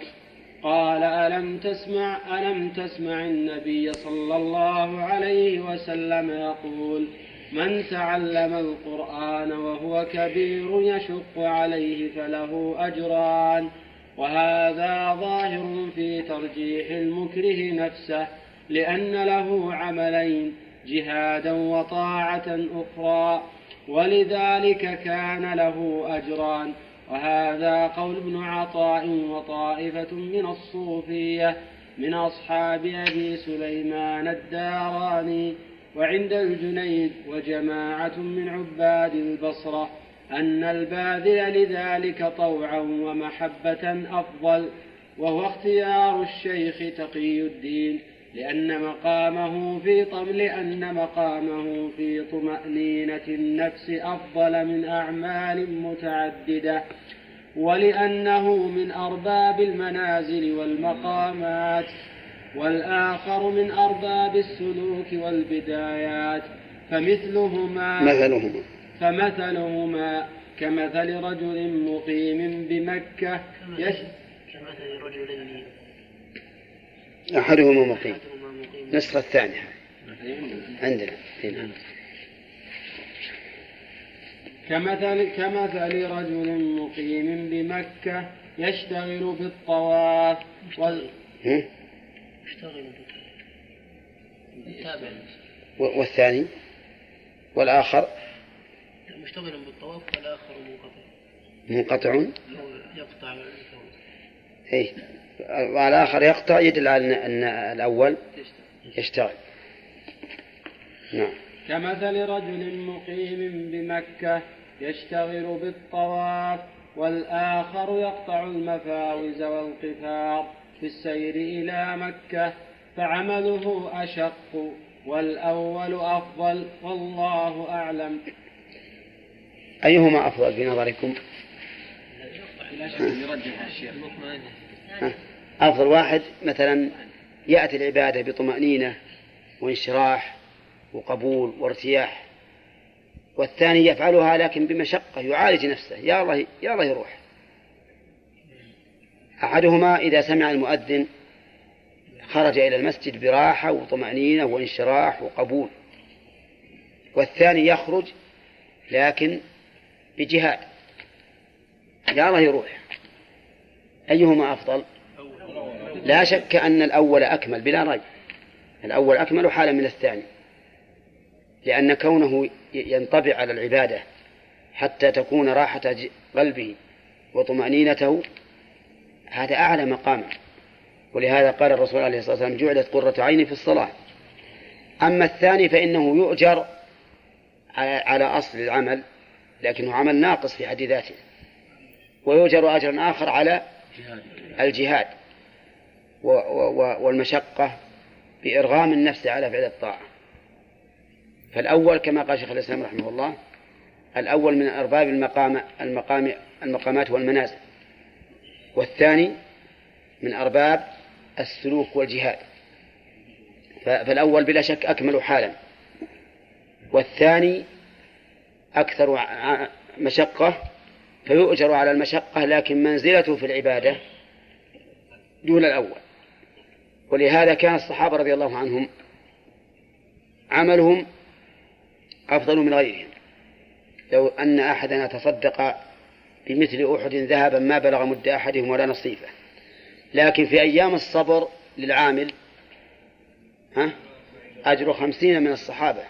قال ألم تسمع ألم تسمع النبي صلى الله عليه وسلم يقول من تعلم القرآن وهو كبير يشق عليه فله أجران. وهذا ظاهر في ترجيح المكره نفسه لأن له عملين جهادا وطاعة أخرى. ولذلك كان له أجران. وهذا قول ابن عطاء وطائفة من الصوفية من أصحاب أبي سليمان الداراني وعند الجنيد وجماعة من عباد البصرة أن الباذل لذلك طوعا ومحبة أفضل وهو اختيار الشيخ تقي الدين. لأن مقامه في طم لأن مقامه في طمأنينة النفس أفضل من أعمال متعددة ولأنه من أرباب المنازل والمقامات والآخر من أرباب السلوك والبدايات. فمثلهما مثلهما. فمثلهما كمثل رجل مقيم بمكة يش كمثل رجلين أحدهما مقيم. النسخة الثانية. عندنا. هنا. كمثل كمثل رجل مقيم بمكة يشتغل بالطواف وال هم؟ يشتغل تابع و- والثاني؟ والآخر؟ مشتغل بالطواف والآخر منقطع. منقطع يقطع أي والآخر يقطع يدل على أن- الأول يشتغل. نعم. كمثل رجل مقيم بمكة يشتغل بالطواف والآخر يقطع المفاوز والقفار في السير إلى مكة فعمله أشق والأول أفضل والله أعلم. أيهما أفضل في نظركم؟ لا شك يرجح الشيخ؟ أفضل واحد مثلا يأتي العبادة بطمأنينة وانشراح وقبول وارتياح والثاني يفعلها لكن بمشقة يعالج نفسه يا الله يا الله يروح. أحدهما إذا سمع المؤذن خرج إلى المسجد براحة وطمأنينة وانشراح وقبول والثاني يخرج لكن بجهاد يا الله يروح. أيهما أفضل؟ لا شك أن الأول أكمل بلا ريب. الأول أكمل حالا من الثاني. لأن كونه ينطبع على العبادة حتى تكون راحة قلبه وطمأنينته هذا أعلى مقاما ولهذا قال الرسول عليه الصلاة والسلام جعلت قرة عيني في الصلاة. أما الثاني فإنه يؤجر على أصل العمل لكنه عمل ناقص في حد ذاته. ويؤجر أجرا آخر على الجهاد. و- و- والمشقة بإرغام النفس على فعل الطاعة. فالأول كما قال شيخ الإسلام رحمه الله الأول من أرباب المقام المقام المقامات والمنازل والثاني من أرباب السلوك والجهاد. فالأول بلا شك أكمل حالا. والثاني أكثر مشقة فيؤجر على المشقة لكن منزلته في العبادة دون الأول. ولهذا كان الصحابة رضي الله عنهم عملهم أفضل من غيرهم. لو أن أحدنا تصدق بمثل أحد ذهبا ما بلغ مد أحدهم ولا نصيفه لكن في أيام الصبر للعامل ها أجر خمسين من الصحابة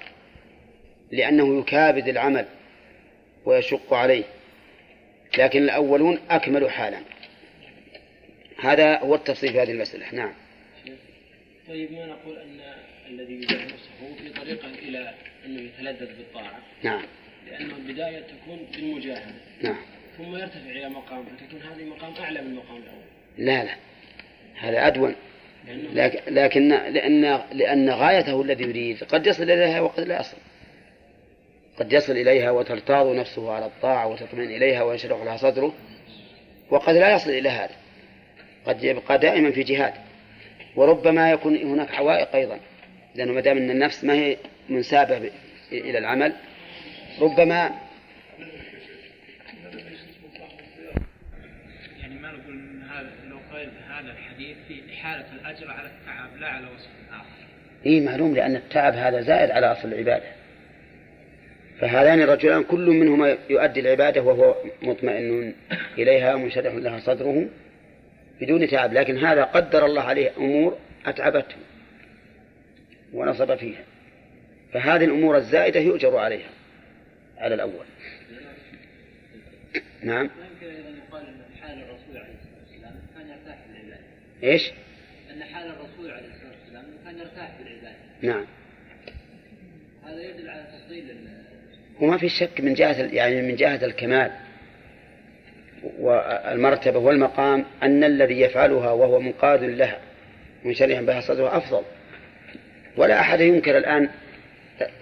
لأنه يكابد العمل ويشق عليه. لكن الأولون أكملوا حالا. هذا هو التفصيل في هذه المسألة. نعم. طيب ما نقول أن الذي يدعو نفسه في طريقه إلى أنه يتلذذ بالطاعة؟ نعم. لأنه البداية تكون بالمجاهدة. نعم. ثم يرتفع إلى مقام فتكون هذه مقام أعلى من المقام الأول. لا لا. هذا أدون. لكن لأن لأن غايته الذي يريد قد يصل إليها وقد لا يصل. قد يصل إليها وترتاض نفسه على الطاعة وتطمئن إليها وينشرح لها صدره وقد لا يصل إلى هذا. قد يبقى دائما في جهاد. وربما يكون هناك عوائق أيضا. لأنه ما دام أن النفس ما هي منسابة إلى العمل ربما يعني ما نقول إن هذا لو هذا الحديث في إحالة الأجر على التعب لا على وصف آخر. إيه معلوم لأن التعب هذا زائد على أصل العبادة. فهذان الرجلان كل منهما يؤدي العبادة وهو مطمئن إليها منشرح لها صدره بدون تعب. لكن هذا قدر الله عليه أمور أتعبته ونصب فيها. فهذه الأمور الزائدة يؤجر عليها على الأول. نعم. يقال أن حال الرسول عليه الصلاة والسلام كان يرتاح في العبادة إيش؟ أن حال الرسول عليه الصلاة والسلام كان يرتاح في العبادة. نعم. هذا يدل على تفضيل وما في شك من جهة يعني من جهة الكمال والمرتبة والمقام أن الذي يفعلها وهو منقاد لها منشرحا بها صدره أفضل. ولا أحد ينكر الآن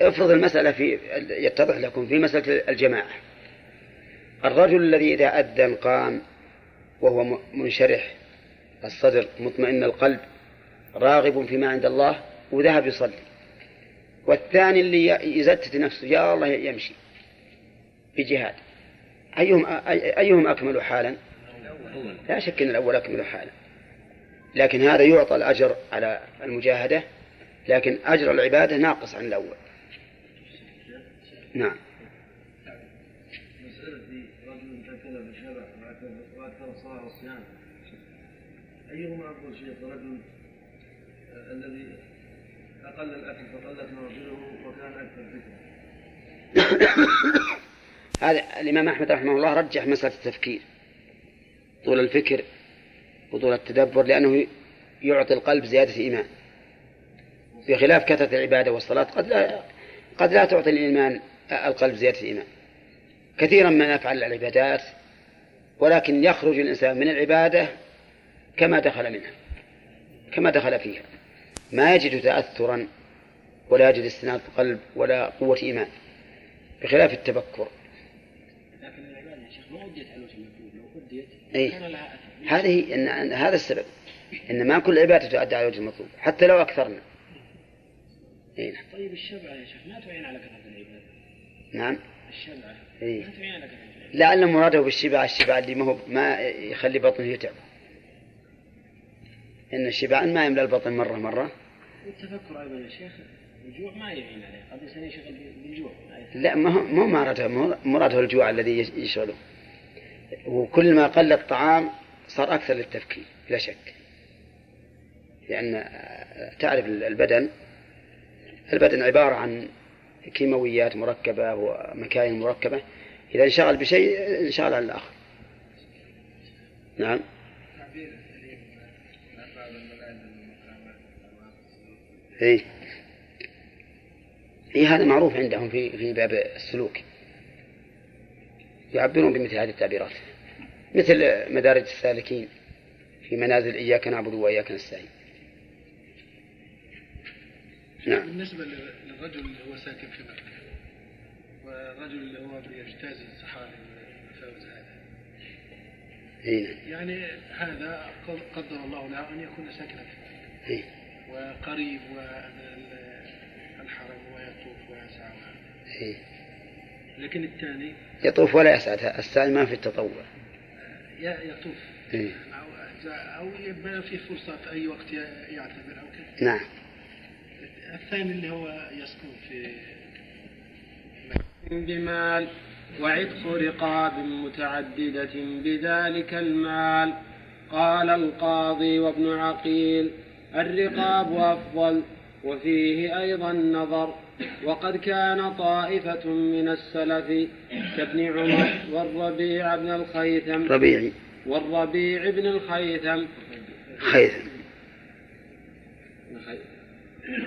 افرض المسألة في يتضح لكم في مسألة الجماعة. الرجل الذي إذا أذن قام وهو منشرح الصدر مطمئن القلب راغب فيما عند الله وذهب يصلي. والثاني اللي يزتت نفسه يا الله يمشي بجهاد. أيهم أي- أيهم أكمل حالا؟ لا شك أن الأول أكمل حالا. لكن هذا يعطى الأجر على المجاهدة لكن أجر العبادة ناقص عن الأول. نعم. أيهما أفضل شيء رجل الذي أقل الأكل فقلت وكان أكثر <coughs> هذا الإمام أحمد رحمه الله رجح مسألة التفكير طول الفكر وطول التدبر لأنه يعطي القلب زيادة إيمان بخلاف كثرة العبادة والصلاة قد لا قد لا تعطي الإيمان القلب زيادة إيمان كثيرا ما نفعل العبادات ولكن يخرج الإنسان من العبادة كما دخل منها كما دخل فيها. ما يجد تأثرا ولا يجد استناد قلب ولا قوة إيمان بخلاف التفكر لكن العبادة يا شيخ ما أديت على وجه المفعول لو أديت أي. كان لها أثر. هذه إن هذا السبب إن ما كل عبادة تؤدى على وجه المطلوب حتى لو أكثرنا. إيه نعم. طيب الشبعة يا شيخ ما تعين على كثرة العبادة؟ نعم. الشبعة إيه. ما تعين على كثرة العبادة؟ لعل مراده بالشبع الشبع اللي ما هو ما يخلي بطنه يتعب. إن الشبعان ما يملأ البطن مرة مرة. والتفكر أيضا يا شيخ الجوع ما يعين عليه. قد الإنسان يشغل بالجوع. لا ما هو ما هو مراده الجوع الذي يش- يشغله وكل ما قل الطعام صار أكثر للتفكير بلا شك. لأن آه، تعرف البدن البدن عبارة عن كيماويات مركبة ومكاين مركبة. إذا انشغل بشيء انشغل عن الآخر. نعم؟ إيه. إيه هذا معروف عندهم في في باب السلوك. يعبرون بمثل هذه التعبيرات. مثل مدارج السالكين في منازل إياك نعبد وإياك نستعين. نعم. بالنسبة للرجل اللي هو ساكن في مكة والرجل اللي هو بيجتاز الصحاري والمفاوز هذا إيه نعم. يعني هذا قد- قدر الله له أن يكون ساكنا في مكة. إيه. وقريب والحرم ويطوف ويسعى. إيه. لكن الثاني يطوف ولا يسعد السعي ما في التطوع يطوف. إيه. أو أو يبقى في فرصة في أي وقت ي- يعتمر أو كذا. نعم. الثاني اللي هو يسكن في بمال وعتق رقاب متعددة بذلك المال. قال القاضي وابن عقيل الرقاب أفضل وفيه أيضا نظر وقد كان طائفة من السلف كابن عمر والربيع بن الخيثم ربيعي والربيع بن الخيثم. خيثم.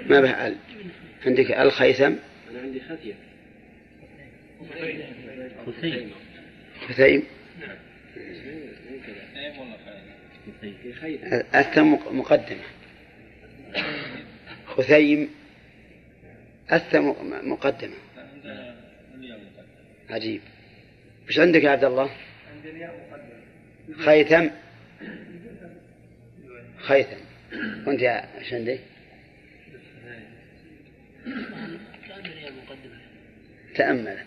ما به ال؟ عندك الخيثم أنا عندي خثية خثيم خيثم. الثم مقدمة. خثيم الثم مقدمة. عجيب. وش عندك يا عبد الله؟ خيثم. خيثم. وأنت يا المقدمة تأمل.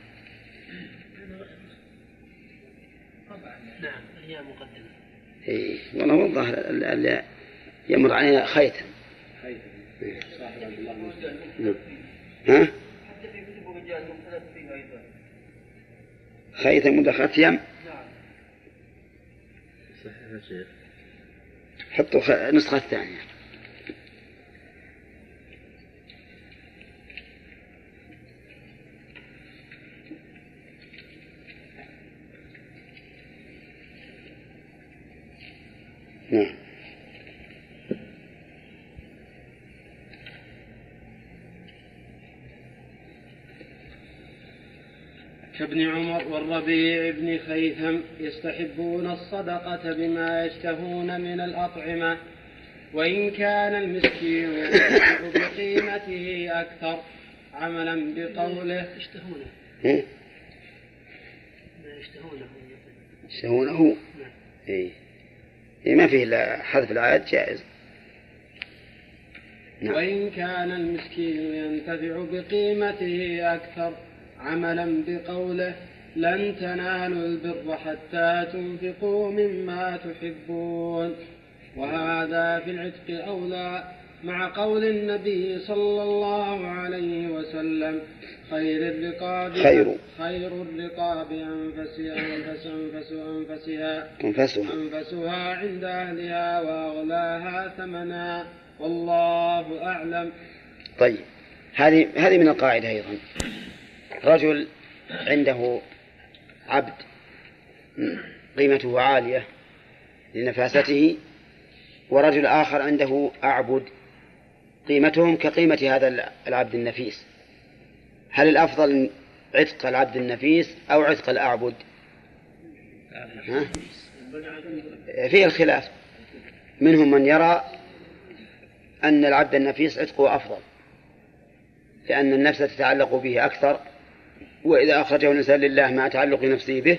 نعم هي مقدمة إيه والله الظاهر اللي يمر علينا خيثم. ها؟ خيثم وختيم حطوا خ... النسخة الثانية نعم كابن عمر والربيع بن خيثم يستحبون الصدقة بما يشتهون من الأطعمة وإن كان المسكين ينتفع بقيمته أكثر عملا بقوله يشتهونه إيه؟ ما يشتهونه يشتهونه إيه. إيه ما فيه إلا حذف الآيات جائز نعم. وإن كان المسكين ينتفع بقيمته أكثر عملا بقوله لن تنالوا البر حتى تنفقوا مما تحبون. وهذا في العتق أولى مع قول النبي صلى الله عليه وسلم خير الرقاب خير. خير الرقاب أنفس أنفس أنفس أنفسها. أنفسها. أنفسها عند أهلها وأغلاها ثمنا. والله أعلم. طيب. هذه هذه من القاعدة أيضا. رجل عنده عبد قيمته عالية لنفاسته ورجل آخر عنده أعبد قيمتهم كقيمة هذا العبد النفيس. هل الأفضل عتق العبد النفيس أو عتق الأعبد؟ ها؟ فيه الخلاف. منهم من يرى أن العبد النفيس عتقه أفضل لأن النفس تتعلق به أكثر وإذا أخرجه الإنسان لله مع تعلق نفسه به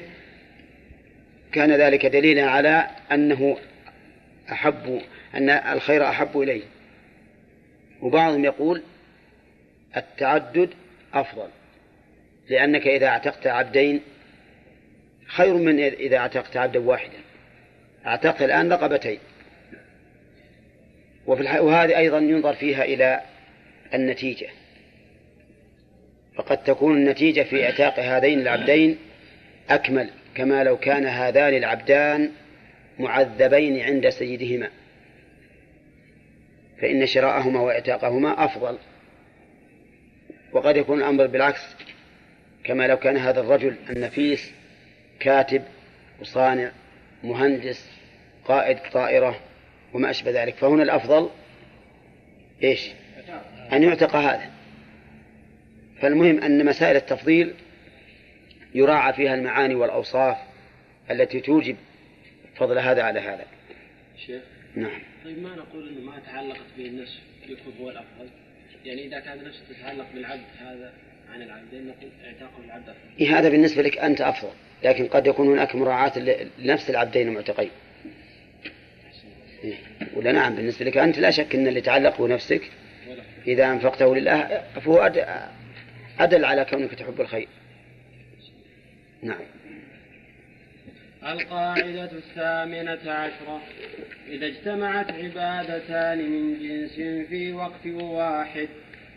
كان ذلك دليلا على أنه أحب أن الخير أحب إليه. وبعضهم يقول التعدد أفضل لأنك إذا اعتقت عبدين خير من إذا اعتقت عبدا واحدا. اعتقت الآن رقبتين. وفي. وهذه أيضا ينظر فيها إلى النتيجة. فقد تكون النتيجة في إعتاق هذين العبدين أكمل كما لو كان هذان العبدان معذبين عند سيدهما. فإن شراءهما وإعتاقهما أفضل. وقد يكون الأمر بالعكس كما لو كان هذا الرجل النفيس كاتب وصانع مهندس قائد طائرة وما أشبه ذلك فهنا الأفضل إيش؟ أن يعتق هذا. فالمهم أن مسائل التفضيل يراعى فيها المعاني والأوصاف التي توجب فضل هذا على هذا. شيخ. نعم. طيب ما نقول إنه ما تعلقت به النفس يكون هو الافضل يعني إذا كان النفس تتعلق بالعبد هذا عن العبدين نقول اعتاقه العبد أفضل. إيه هذا بالنسبة لك أنت أفضل لكن قد يكون هناك مراعاة لنفس العبدين المعتقين. إيه. ولا نعم بالنسبة لك أنت لا شك أن اللي يتعلق بنفسك إذا أنفقته لله فهو أدل على كونك تحب الخير. نعم. القاعدة الثامنة عشرة. إذا اجتمعت عبادتان من جنس في وقت واحد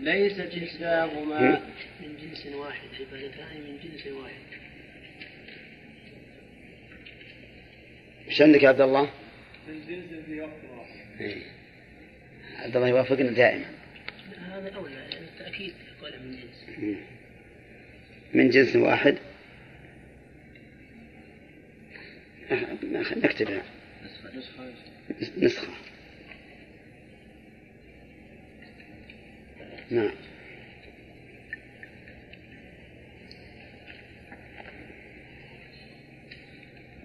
ليست إحداهما من جنس واحد عبادتان من جنس واحد. إيش عندك يا عبد الله؟ من جنس في وقت واحد. إيه. عبد الله يوافقنا دائما. هذا أولى يعني التأكيد. من جنس. من جنس واحد. أه، نكتبها نسخة. نعم.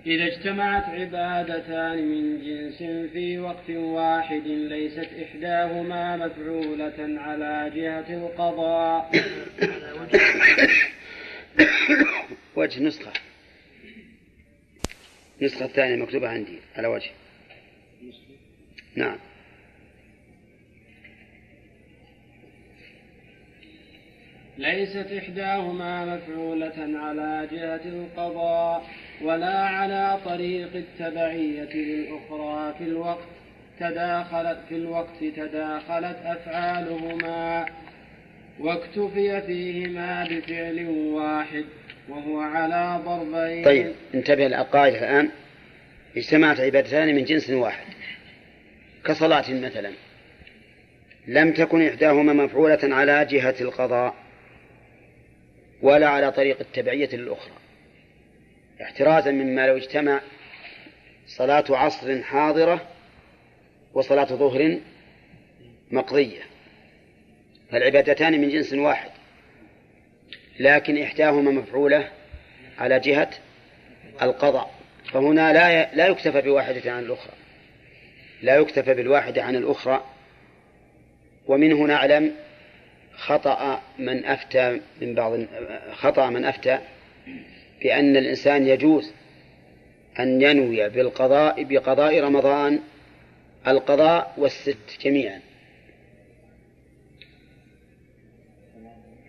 إذا اجتمعت عبادتان من جنس في وقت واحد ليست إحداهما مفعولة على جهة القضاء. وجه نسخة. النسخة الثانية مكتوبة عندي على وجه. نعم. ليست إحداهما مفعولة على جهة القضاء. ولا على طريق التبعية للأخرى في الوقت تداخلت في الوقت تداخلت أفعالهما. واكتفي فيهما بفعل واحد وهو على ضربين. طيب انتبه القاعدة الآن. اجتمعت عبادتان من جنس واحد. كصلاة مثلا. لم تكن إحداهما مفعولة على جهة القضاء ولا على طريق التبعية للأخرى احترازا مما لو اجتمع صلاة عصر حاضرة وصلاة ظهر مقضية فالعبادتان من جنس واحد لكن إحداهما مفعولة على جهة القضاء فهنا لا لا يكتفى بواحدة عن الأخرى لا يكتفى بالواحدة عن الأخرى ومنه نعلم خطأ من أفتى من بعض خطأ من أفتى بأن الإنسان يجوز أن ينوي بالقضاء بقضاء رمضان القضاء والست جميعا.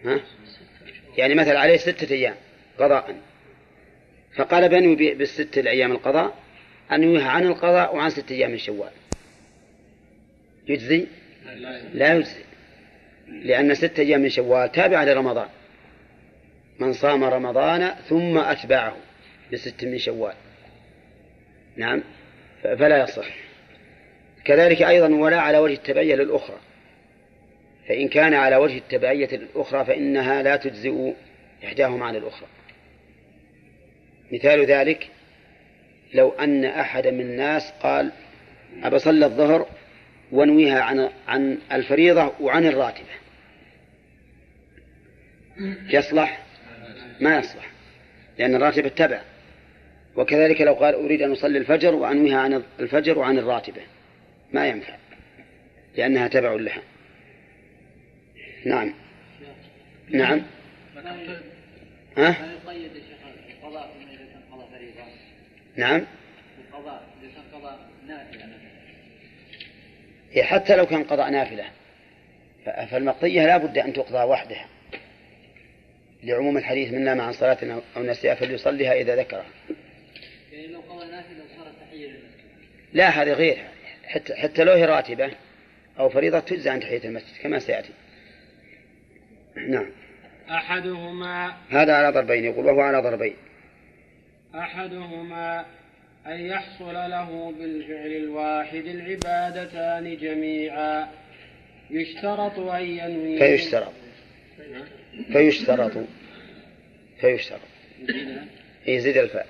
ها؟ يعني مثلا عليه ستة أيام قضاء. فقال بنوي بالست الأيام القضاء أنويها عن القضاء وعن ستة أيام من شوال. يجزي؟ لا يجزي. لأن ستة أيام من شوال تابعة لرمضان. من صام رمضان ثم أتبعه بست من شوال. نعم فلا يصح. كذلك أيضا ولا على وجه التبعية للأخرى. فإن كان على وجه التبعية للأخرى فإنها لا تجزئ إحداهما عن الأخرى. مثال ذلك لو أن أحد من الناس قال أبى صلى الظهر وأنويها عن عن الفريضة وعن الراتبة. يصلح ما يصلح لأن الراتبة تبع وكذلك لو قال أريد أن أصلي الفجر وأنويها عن الفجر وعن الراتبة ما ينفع لأنها تبع لها. نعم. نعم. ها؟ نعم. نافلة حتى لو كان قضاء نافلة فالمقضية لا بد أن تقضى وحدها. لعموم الحديث منا مع صلاة أو نسيها فليصليها إذا ذكرها. يعني لو صارت تحية لا هذه غير. حتى, حتى لو هي راتبة أو فريضة تجزى عن تحية المسجد كما سيأتي. نعم. أحدهما هذا على ضربين يقول وهو على ضربين. أحدهما أن يحصل له بالفعل الواحد العبادتان جميعا. يشترط أن ينوي فيشترط فيشترط. فيشترط. يزيد الفاء.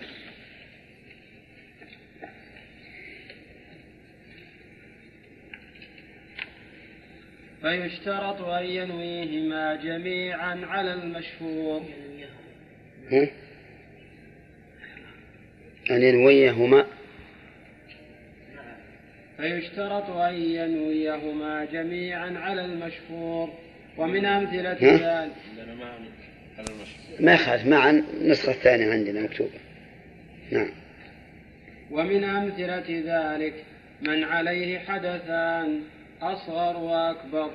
فيشترط أن ينويهما جميعا على المشهور. أن ينويهما. فيشترط أن ينويهما جميعا على المشهور. ومن أمثلة ذلك. ما يخالف معا النسخة الثانية عندنا مكتوبة. نعم. ومن أمثلة ذلك من عليه حدثان أصغر وأكبر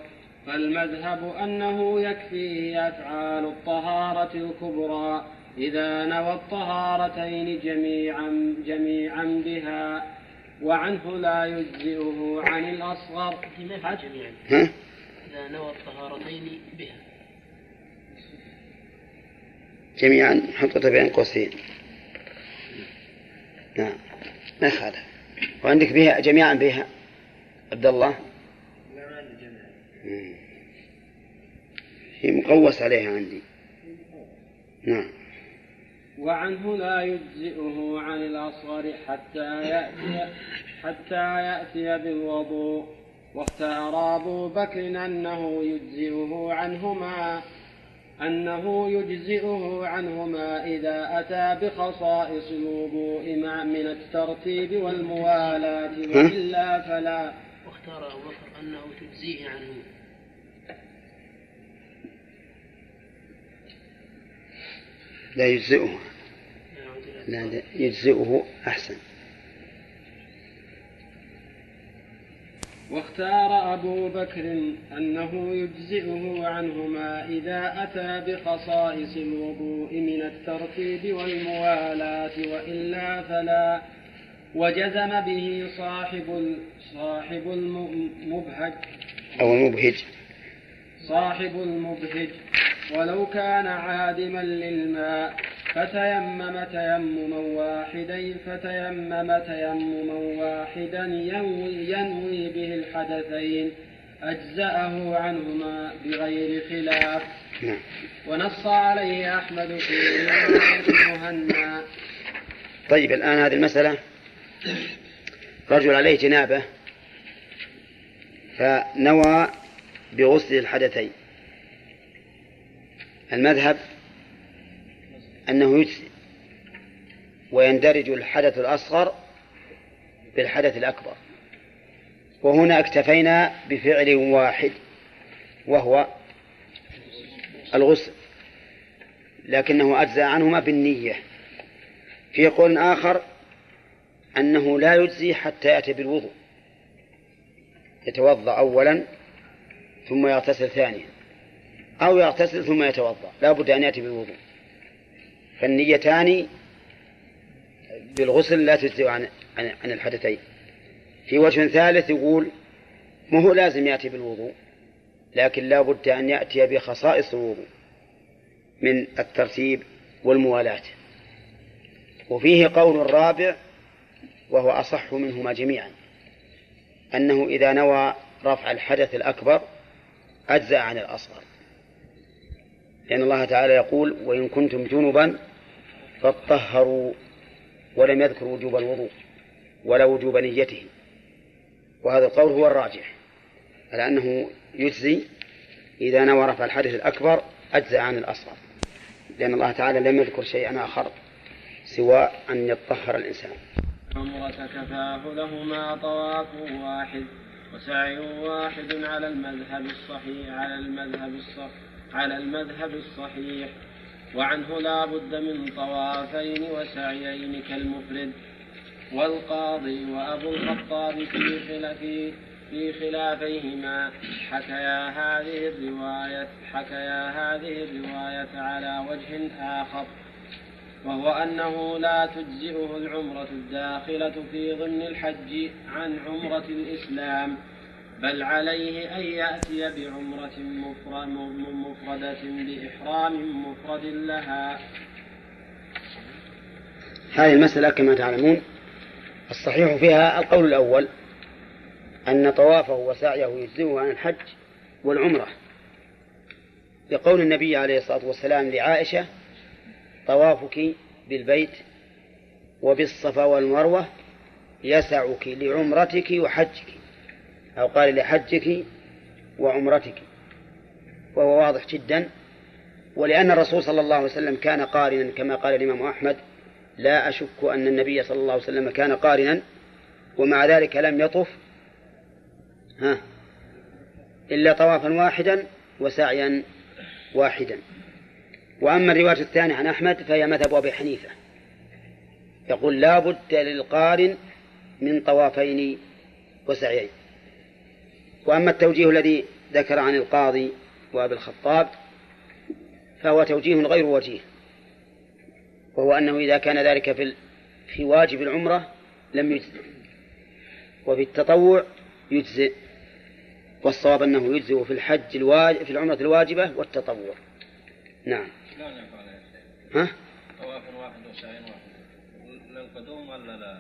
فالمذهب أنه يكفيه أفعال الطهارة الكبرى إذا نوى الطهارتين جميعا جميعا بها وعنه لا يجزئه عن الأصغر. حتى جميعا. إذا نوى الطهارتين بها. جميعا حطت بين قوسين. نعم. ما يخالف. وعندك بها جميعا بها عبد الله؟ هي مقوس عليها عندي. نعم. وعنه لا يجزئه عن الأصغر حتى يأتي حتى يأتي بالوضوء. واختار أبو بكر أنه يجزئه عنهما أنه يجزئه عنهما إذا أتى بخصائص الوضوء مع من الترتيب والموالاة وإلا فلا. واختار أبو بكر أنه تجزيه عنه. لا يجزئه. لا يجزئه أحسن. واختار أبو بكر أنه يجزئه عنهما إذا أتى بخصائص الوضوء من الترتيب والموالاة وإلا فلا وجزم به صاحب صاحب المبهج. أو المبهج. صاحب المبهج. ولو كان عادما للماء. فتيمم تيمما واحدا فتيمم تيمما واحدا ينوي, ينوي به الحدثين أجزأه عنهما بغير خلاف. نعم. ونص عليه أحمد في المهنا طيب الآن هذه المسألة. رجل عليه جنابة فنوى بغسل الحدثين. المذهب أنه يجزي ويندرج الحدث الأصغر بالحدث الأكبر. وهنا اكتفينا بفعل واحد وهو الغسل لكنه أجزى عنهما بالنية. في قول آخر أنه لا يجزي حتى يأتي بالوضوء يتوضأ أولا ثم يغتسل ثانيا أو يغتسل ثم يتوضأ لا بد أن يأتي بالوضوء. فالنيتان بالغسل لا تجزي عن عن الحدثين. في وجه ثالث يقول ما هو لازم يأتي بالوضوء لكن لا بد أن يأتي بخصائص الوضوء من الترتيب والموالاة. وفيه قول الرابع وهو أصح منهما جميعا أنه إذا نوى رفع الحدث الأكبر أجزأ عن الأصغر. لأن الله تعالى يقول وإن كنتم جنبا فاطهروا ولم يذكر وجوب الوضوء ولا وجوب نيته. وهذا القول هو الراجح على أنه يجزي إذا نوى رفع الحدث الأكبر أجزأ عن الأصغر لأن الله تعالى لم يذكر شيئا آخر سوى أن يطهر الإنسان. عمرة كفاه لهما طواف واحد وسعي واحد على المذهب الصحيح على المذهب الصحيح على المذهب الصحيح وعنه لا بد من طوافين وسعيين كالمفرد. والقاضي وأبو الخطاب في خلاف في خلافيهما حكيا هذه الرواية حكيا هذه الرواية على وجه آخر. وهو أنه لا تجزئه العمرة الداخلة في ضمن الحج عن عمرة الإسلام. بل عليه أن يأتي بعمرة مفردة بإحرام مفرد لها. هذه المسألة كما تعلمون الصحيح فيها القول الأول أن طوافه وسعيه يجزئه عن الحج والعمرة. لقول النبي عليه الصلاة والسلام لعائشة طوافك بالبيت وبالصفا والمروة يسعك لعمرتك وحجك. أو قال لحجك وعمرتك وهو واضح جدا. ولأن الرسول صلى الله عليه وسلم كان قارنا كما قال الإمام أحمد لا أشك أن النبي صلى الله عليه وسلم كان قارنا ومع ذلك لم يطف ها إلا طوافا واحدا وسعيا واحدا. وأما الرواية الثانية عن أحمد فهي مذهب أبي حنيفة. يقول لا بد للقارن من طوافين وسعيين. وأما التوجيه الذي ذكر عن القاضي وأبي الخطاب فهو توجيه غير وجيه وهو أنه إذا كان ذلك في في واجب العمرة لم يجزئ وفي التطوع يجزئ والصواب أنه يجزئ في الحج الواجب في العمرة الواجبة والتطوع. نعم. ها؟ طواف واحد وسعي واحد للقدوم ولا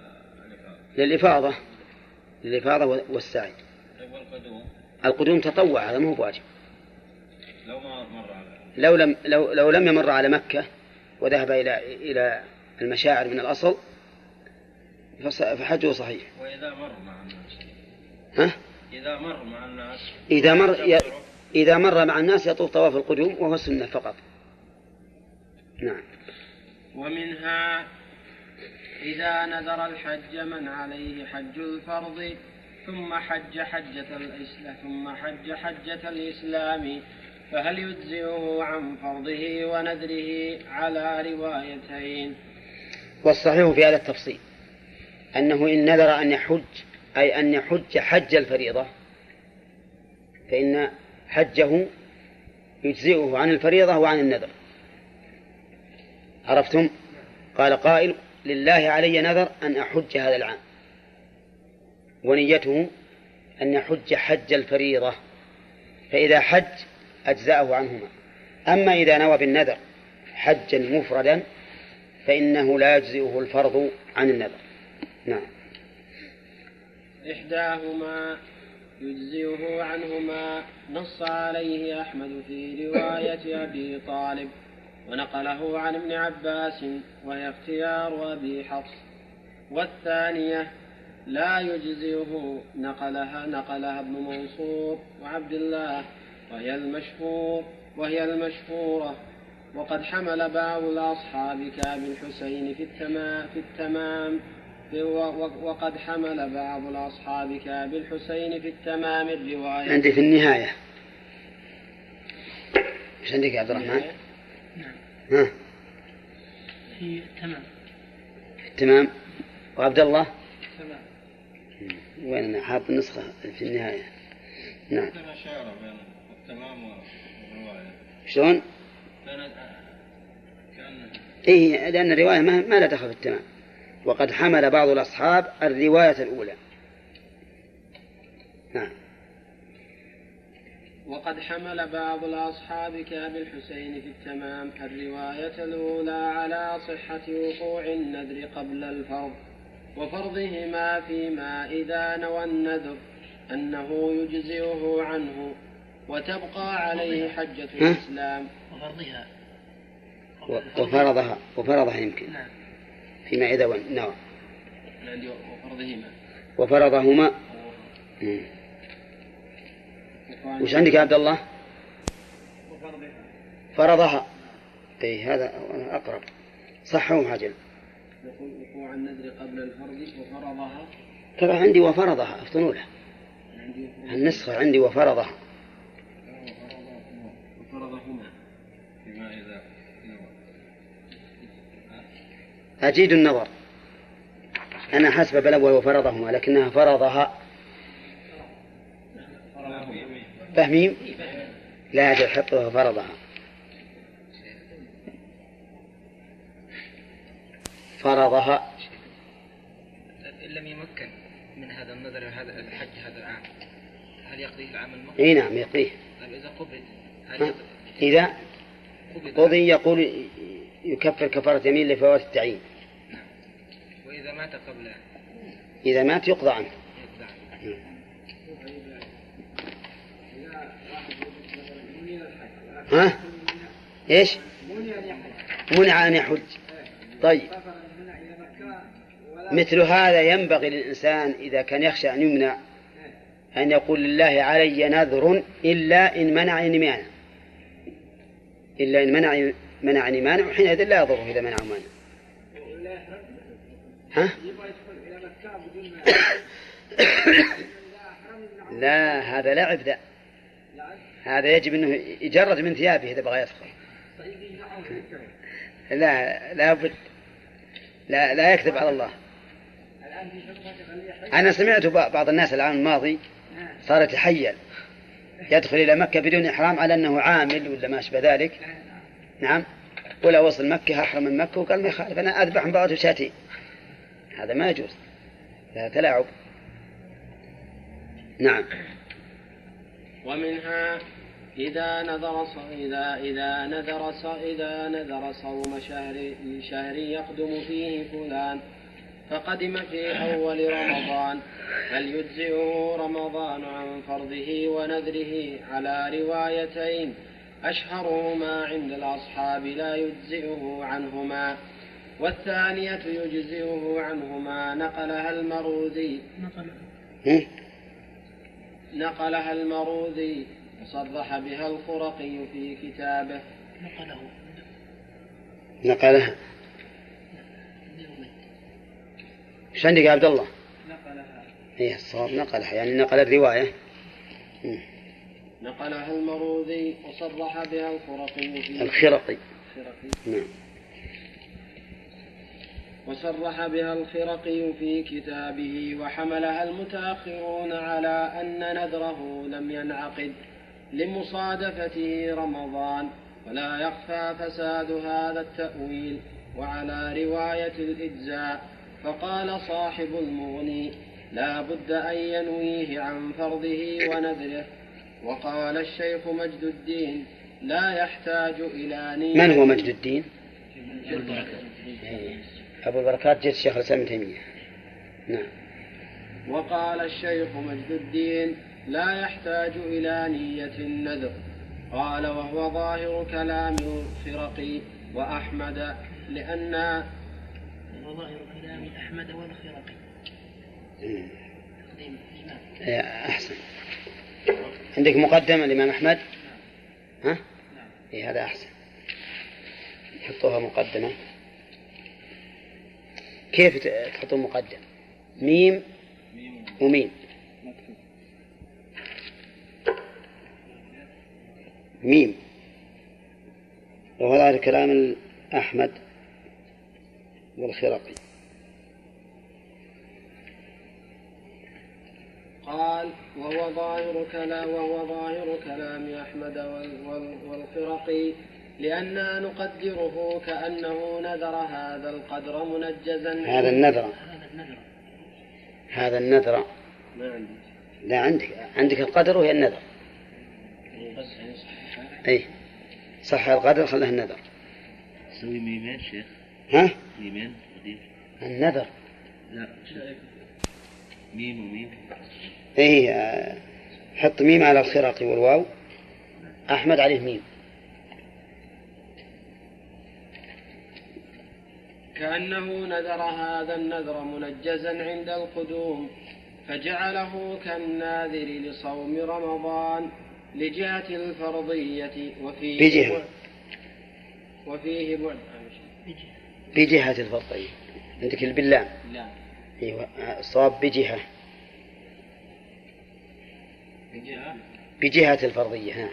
للإفاضة للإفاضة والسعي. القدوم. تطوع هذا مو بواجب. لو ما مر على لو لم لو لو لم يمر على مكة وذهب إلى إلى المشاعر من الأصل فحجه صحيح. وإذا مر مع الناس. ها؟ إذا مر مع الناس. إذا مر ي... إذا مر مع الناس يطوف طواف القدوم وهو السنة فقط. نعم. ومنها إذا نذر الحج من عليه حج الفرض. ثم حج حجة الإسلام ثم حج حجة الإسلام. فهل يجزئه عن فرضه ونذره على روايتين؟ والصحيح في هذا التفصيل أنه إن نذر أن يحج أي أن يحج حج الفريضة فإن حجه يجزئه عن الفريضة وعن النذر. عرفتم؟ قال قائل لله علي نذر أن أحج هذا العام. ونيته أن يحج حج الفريضة فإذا حج أجزأه عنهما. أما إذا نوى بالنذر حجا مفردا فإنه لا يجزئه الفرض عن النذر. نعم. إحداهما يجزئه عنهما نص عليه أحمد في رواية أبي طالب ونقله عن ابن عباس وهي اختيار أبي حفص. والثانية لا يجزئه نقلها نقلها ابن منصور وعبد الله وهي المشهور وهي المشهورة. وقد حمل بعض الأصحاب كأبي الحسين في التمام في التمام في وقد حمل بعض الأصحاب كأبي الحسين في التمام الرواية. عندي في النهاية. إيش عندك يا عبد الرحمن؟ نعم. ها؟ في تمام. في التمام وعبد الله؟ تمام. وين أنا حاط النسخة في النهاية. نعم. عندنا شعر بين التمام والرواية. شلون؟ بين كأن إيه لأن الرواية ما, ما لا دخل في التمام. وقد حمل بعض الأصحاب الرواية الأولى. نعم. وقد حمل بعض الأصحاب كأبي الحسين في التمام الرواية الأولى على صحة وقوع النذر قبل الفرض. وفرضهما فيما إذا نوى النذر أنه يجزئه عنه وتبقى عليه حجة؟ الإسلام. وفرضها. وفرضها وفرضها يمكن. نعم. فيما إذا نوى. عندي وفرضهما. وفرضهما. وش عندك يا عبد الله؟ فرضها. اي هذا أقرب. صح هو عجل يقول وقوع النذر قبل الفرض وفرضها. ترى عندي وفرضها أفتنوا له. عندي النسخة عندي وفرضها. وفرضهما. فيما إذا أجيد النظر. أنا حسب بالأول وفرضهما لكنها فرضها. فهميم لا أجل حطها فرضها فرضها. إن لم يمكن من هذا النذر هذا الحج هذا العام هل يقضيه العام المقبل؟ إي نعم يقضيه. طيب إذا قبل هل إذا قضي يقول يكفر كفارة يمين لفوات التعيين. وإذا مات قبل. إذا مات يقضى عنه. يقضى عنه. ها؟ إيش؟ منع أن يحج. طيب. مثل هذا ينبغي للإنسان إذا كان يخشى أن يمنع أن يقول لله علي نذر إلا إن منعني مانع. إلا إن منع منعني مانع وحينئذ لا يضره إذا منع مانع. ها؟ لا هذا لعب ذا هذا يجب أنه يجرد من ثيابه إذا بغى يدخل. لا لا بد لا لا يكذب على الله. أنا سمعت بعض الناس العام الماضي صار يتحيل. يدخل إلى مكة بدون إحرام على أنه عامل ولا ما أشبه ذلك. نعم. ولا وصل مكة أحرم من مكة وقال ما يخالف أنا اذبح بغته شاتين هذا ما يجوز. هذا تلاعب. نعم. ومنها إذا نذر إذا إذا نذر إذا نذر صوم شهر شهر يقدم فيه فلان. فقدم في أول رمضان. هل يجزئه رمضان عن فرضه ونذره على روايتين؟ أشهرهما عند الأصحاب لا يجزئه عنهما. والثانية يجزئه عنهما. نقلها المروزي نقل هم؟ نقلها المروذي. وصرح بها الخرقي في كتابه. نقله نقلها. إيش عندك يا عبد الله؟ نقلها إيه الصواب نقلها يعني نقل الرواية. مم. نقلها المروذي وصرح بها الخرقي في الخرقي الخرقي نعم. وصرح بها الخرقي في كتابه وحملها المتأخرون على أن نذره لم ينعقد لمصادفته رمضان. ولا يخفى فساد هذا التأويل وعلى رواية الإجزاء فقال صاحب المغني لا بد أن ينويه عن فرضه ونذره. وقال الشيخ مجد الدين لا يحتاج إلى نية. من هو مجد الدين؟ إيه. أبو البركات جد الشيخ الإسلام ابن تيمية. نعم. وقال الشيخ مجد الدين لا يحتاج إلى نية النذر. قال وهو ظاهر كلام الخرقي وأحمد لأن كلام أحمد والخرقي. تقديم الإمام أحسن. عندك مقدمة الإمام أحمد؟ ها؟ إيه هذا أحسن. حطوها مقدمة. كيف تحطون مقدم ميم وميم. ميم. وهذا كلام أحمد والخرقي قال وهو ظاهر كلام وهو ظاهر كلام أحمد وال- وال- والخرقي لأننا نقدره كأنه نذر هذا القدر منجزا. هذا النذر. هذا النذر. ما عندي لا عندك. عندك القدر وهي النذر. أي صح القدر خلاه النذر. سوي ميمين شيخ. ها؟ ميمين قديم النذر. لا ميم وميم. اي آه، حط ميم على الخرقي والواو. أحمد عليه ميم. كأنه نذر هذا النذر منجزا عند القدوم فجعله كالناذر لصوم رمضان لجهة الفرضية وفيه بجهة. بعد. وفيه بعد. بجهة الفرضية. عندك البلام. لا آه، الصواب بجهة. بجهة؟ بجهة الفرضية نعم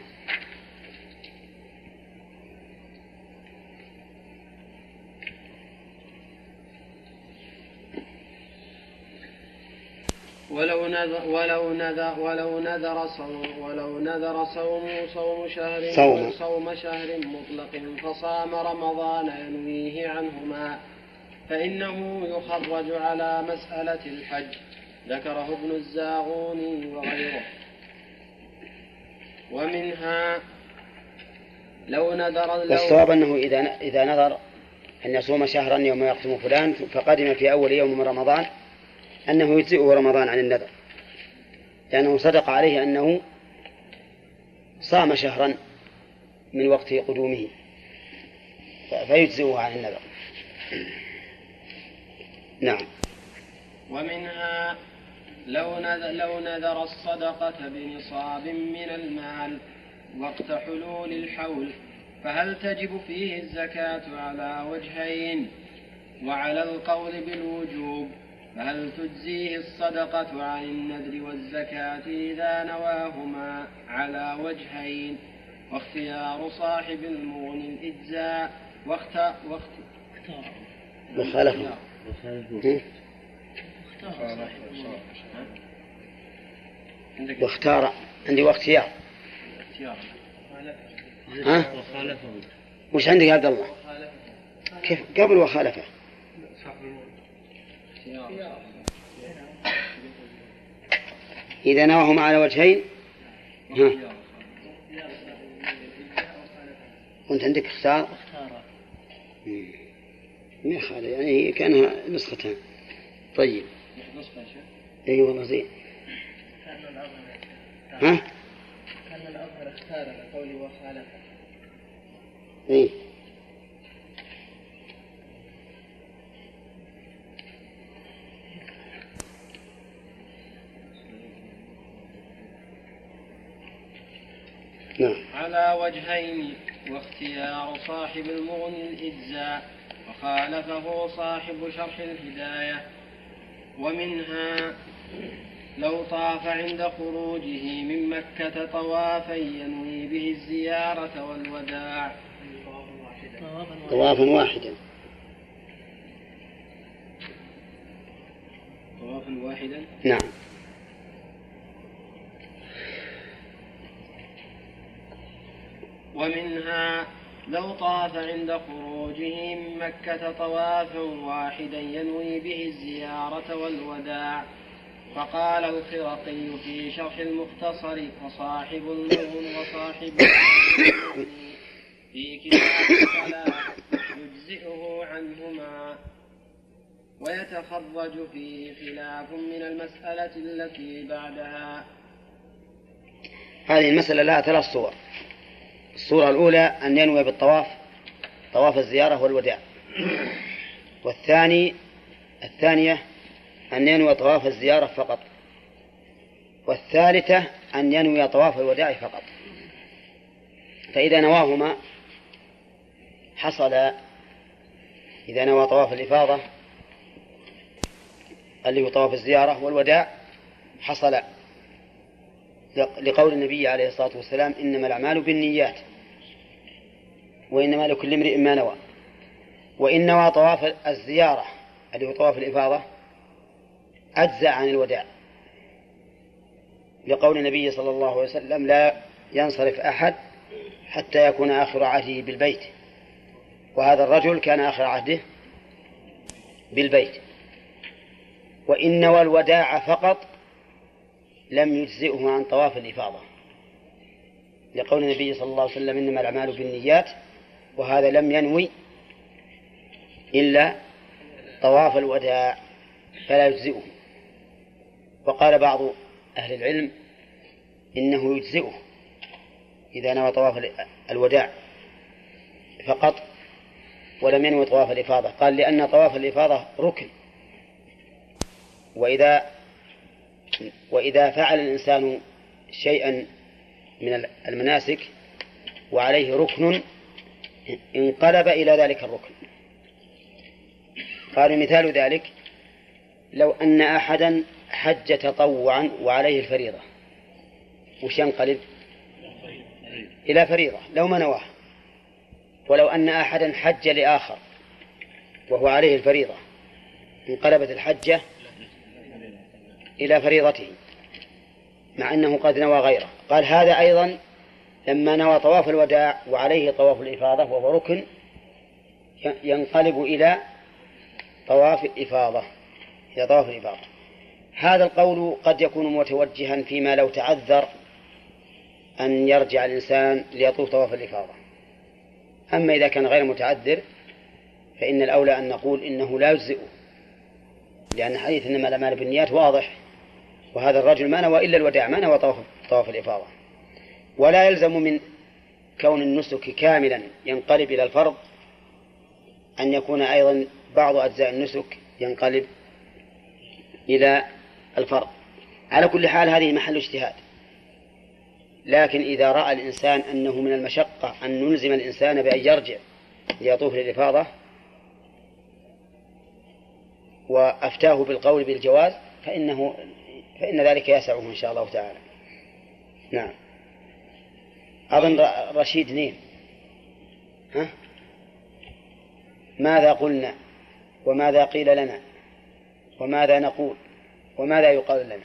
ولو نذر ولو نذر ولو نذر صوم ولو نذر صوم صوم شهر صوم. صوم شهر مطلق فصام رمضان ينويه عنهما. فإنه يخرج على مسألة الحج. ذكره ابن الزاغوني وغيره. ومنها لو نذر والصواب أنه إذا إذا نظر أن يصوم شهرا يوم يقسم فلان فقدم في أول يوم من رمضان أنه يجزئه رمضان عن النذر. لأنه صدق عليه أنه صام شهرا من وقت قدومه. فيجزئه عن النذر. نعم. ومنها لو نذر, لو نذر الصدقة بنصاب من المال وقت حلول الحول فهل تجب فيه الزكاة على وجهين؟ وعلى القول بالوجوب فهل تجزيه الصدقة عن النذر والزكاة إذا نواهما على وجهين؟ واختيار صاحب المغني الإجزاء واخت... واخت... وخالفه واختار. عندي واختيار. اختيار ها؟ وش عندك يا عبد الله؟ كيف؟ قبل وخالفه. إذا نواهما على وجهين. ها؟ وأنت عندك اختار؟ مم. ما يخالف يعني هي كأنها نسختان طيب. نسخة شيخ اي والله زين. ها؟ كان الأظهر اختار لقوله وخالف اي نعم. على وجهين واختيار صاحب المغني الإجزاء وخالفه صاحب شرح الهداية ومنها لو طاف عند خروجه من مكة طوافا ينوي به الزيارة والوداع. طوافا واحدا. طوافا واحدا؟ نعم. ومنها لو طاف عند خروجه من مكة طوافا واحدا ينوي به الزيارة والوداع. فقال الخرقي في شرح المختصر وصاحب المغن وصاحب في كتاب الصلاة يجزئه عنهما. ويتخرج فيه خلاف من المسألة التي بعدها. هذه المسألة لها ثلاث صور. الصورة الأولى أن ينوي بالطواف طواف الزيارة والوداع. والثاني الثانية أن ينوي طواف الزيارة فقط. والثالثة أن ينوي طواف الوداع فقط. فإذا نواهما حصل إذا نوى طواف الإفاضة اللي هو طواف الزيارة والوداع حصل لقول النبي عليه الصلاة والسلام إنما الأعمال بالنيات. وإنما لكل امرئ ما نوى. وإن نوى طواف الزيارة اللي هو طواف الإفاضة أجزأ عن الوداع. لقول النبي صلى الله عليه وسلم لا ينصرف أحد حتى يكون آخر عهده بالبيت. وهذا الرجل كان آخر عهده بالبيت. وإن نوى الوداع فقط لم يجزئه عن طواف الإفاضة. لقول النبي صلى الله عليه وسلم إنما الأعمال بالنيات وهذا لم ينوي إلا طواف الوداع فلا يجزئه. وقال بعض أهل العلم إنه يجزئه إذا نوى طواف الوداع فقط ولم ينوي طواف الإفاضة. قال لأن طواف الإفاضة ركن. وإذا وإذا فعل الإنسان شيئا من المناسك وعليه ركن انقلب إلى ذلك الركن. قالوا مثال ذلك لو أن أحدا حج تطوعا وعليه الفريضة وش ينقلب؟ إلى فريضة لو ما نواه ولو أن أحدا حج لآخر وهو عليه الفريضة انقلبت الحجة إلى فريضته مع أنه قد نوى غيره. قال هذا أيضا لما نوى طواف الوداع وعليه طواف الإفاضة وهو ركن ينقلب إلى طواف الإفاضة إلى طواف الإفاضة. هذا القول قد يكون متوجها فيما لو تعذر أن يرجع الإنسان ليطوف طواف الإفاضة. أما إذا كان غير متعذر فإن الأولى أن نقول إنه لا يجزئه لأن حديث إنما الأعمال بالنيات واضح وهذا الرجل ما نوى إلا الوداع ما نوى طواف, طواف الإفاضة. ولا يلزم من كون النسك كاملا ينقلب إلى الفرض أن يكون أيضا بعض أجزاء النسك ينقلب إلى الفرض. على كل حال هذه محل اجتهاد. لكن إذا رأى الإنسان أنه من المشقة أن نلزم الإنسان بأن يرجع ليطوف للإفاضة وأفتاه بالقول بالجواز فإنه فإن ذلك يسعه إن شاء الله تعالى. نعم. أظن رشيد نين ها؟ ماذا قلنا؟ وماذا قيل لنا؟ وماذا نقول؟ وماذا يقال لنا؟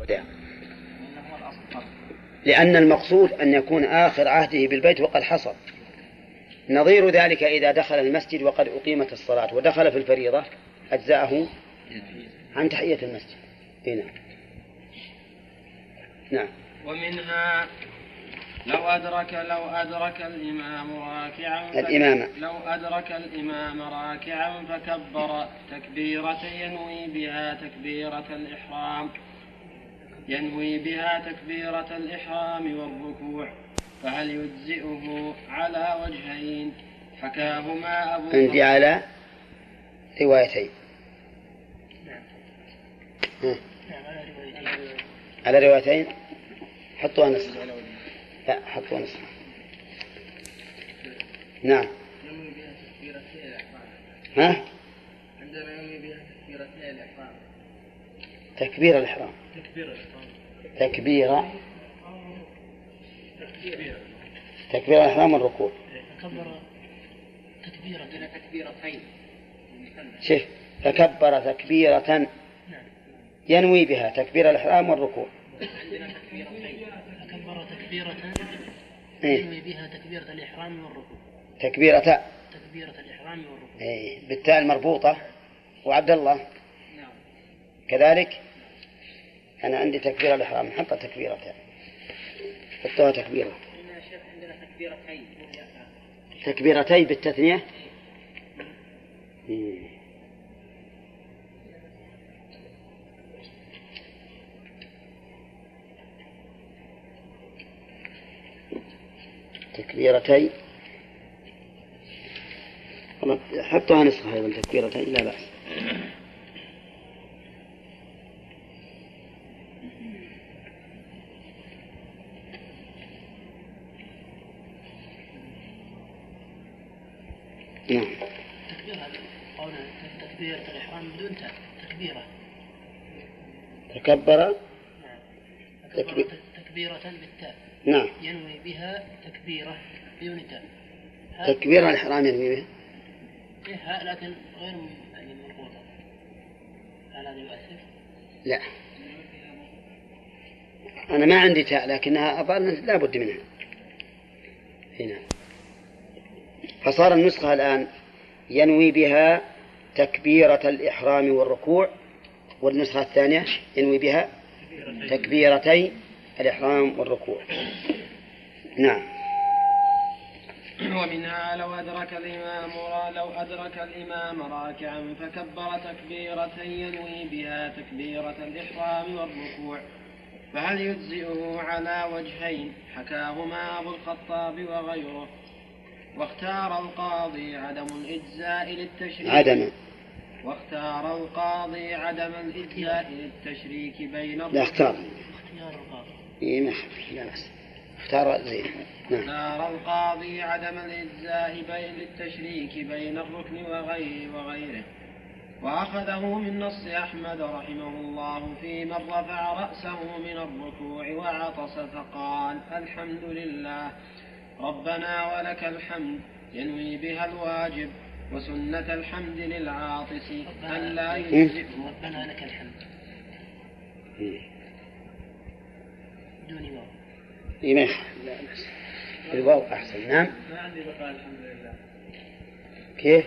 وداع لأن المقصود أن يكون آخر عهده بالبيت وقد حصل. نظير ذلك إذا دخل المسجد وقد أقيمت الصلاة ودخل في الفريضة أجزاءه عن تحية المسجد. هنا نعم. نعم. ومنها لو أدرك لو أدرك الإمام راكعا الإمام. لو أدرك الإمام راكعا فكبر تكبيرة ينوي بها تكبيرة الإحرام. ينوي بها تكبيرة الإحرام والركوع. فهل يجزئه على وجهين؟ حكاهما أبو عندي على روايتين. على روايتين؟ حطوها نسخ لا حطوها نسخ نعم. ها؟ عندما ينوي بها تكبيرتي الإحرام تكبير الإحرام. تكبير. الإحرام تكبير تكبير الإحرام والركوع. كبر تكبيرة تكبيرتين. شوف فكبر تكبيرة ينوي بها تكبير الإحرام والركوع. عندنا تكبيرتين تكبيرة إيه. ينوي بها تكبيرة الإحرام والركوع؟ تكبيرة تكبيرة الإحرام والركوع. إيه. بالتاء المربوطة. وعبد الله. نعم. كذلك أنا عندي تكبير الإحرام حط تكبيرة حطوها تكبيرة. عندنا تكبيرتين. تكبيرتين بالتثنية؟ إيه. تكبيرتي حطها نسخة أيضا تكبيرتين لا بأس. نعم. تكبيرة. قولنا تكبيرة الإحرام بدون تكبيرة تكبر تكبيرة بالتاء. نعم. ينوي بها تكبيرة بدون تاء. هذا- تكبير الإحرام ينوي به إيه ها لكن غير يعني مربوطة. هل هذا يؤثر؟ لا. أنا ما عندي تاء لكنها أظن لا بد منها. هنا. فصار النسخة الآن ينوي بها تكبيرة الإحرام والركوع والنسخة الثانية ينوي بها تكبيرتي الإحرام والركوع. نعم. ومنها لو أدرك الإمام لو أدرك الإمام راكعا فكبر تكبيرة ينوي بها تكبيرة الإحرام والركوع. فهل يجزئه على وجهين؟ حكاهما أبو الخطاب وغيره. واختار القاضي عدم الإجزاء للتشريك. عدم. واختار القاضي عدم الإجزاء للتشريك بين لا اختار. إيه ما لا بأس. اختار زين نعم. اختار القاضي عدم الإجزاء بين للتشريك بين الركن وغيره وغيره. وأخذه من نص أحمد رحمه الله في من رفع رأسه من الركوع وعطس فقال الحمد لله. ربنا ولك الحمد. ينوي بها الواجب وسنة الحمد للعاطس. ألا يجزئه ربنا لك الحمد. بدون واو. ما يخالف لا بأس الواو أحسن نعم. ما عندي بقاء الحمد لله. كيف؟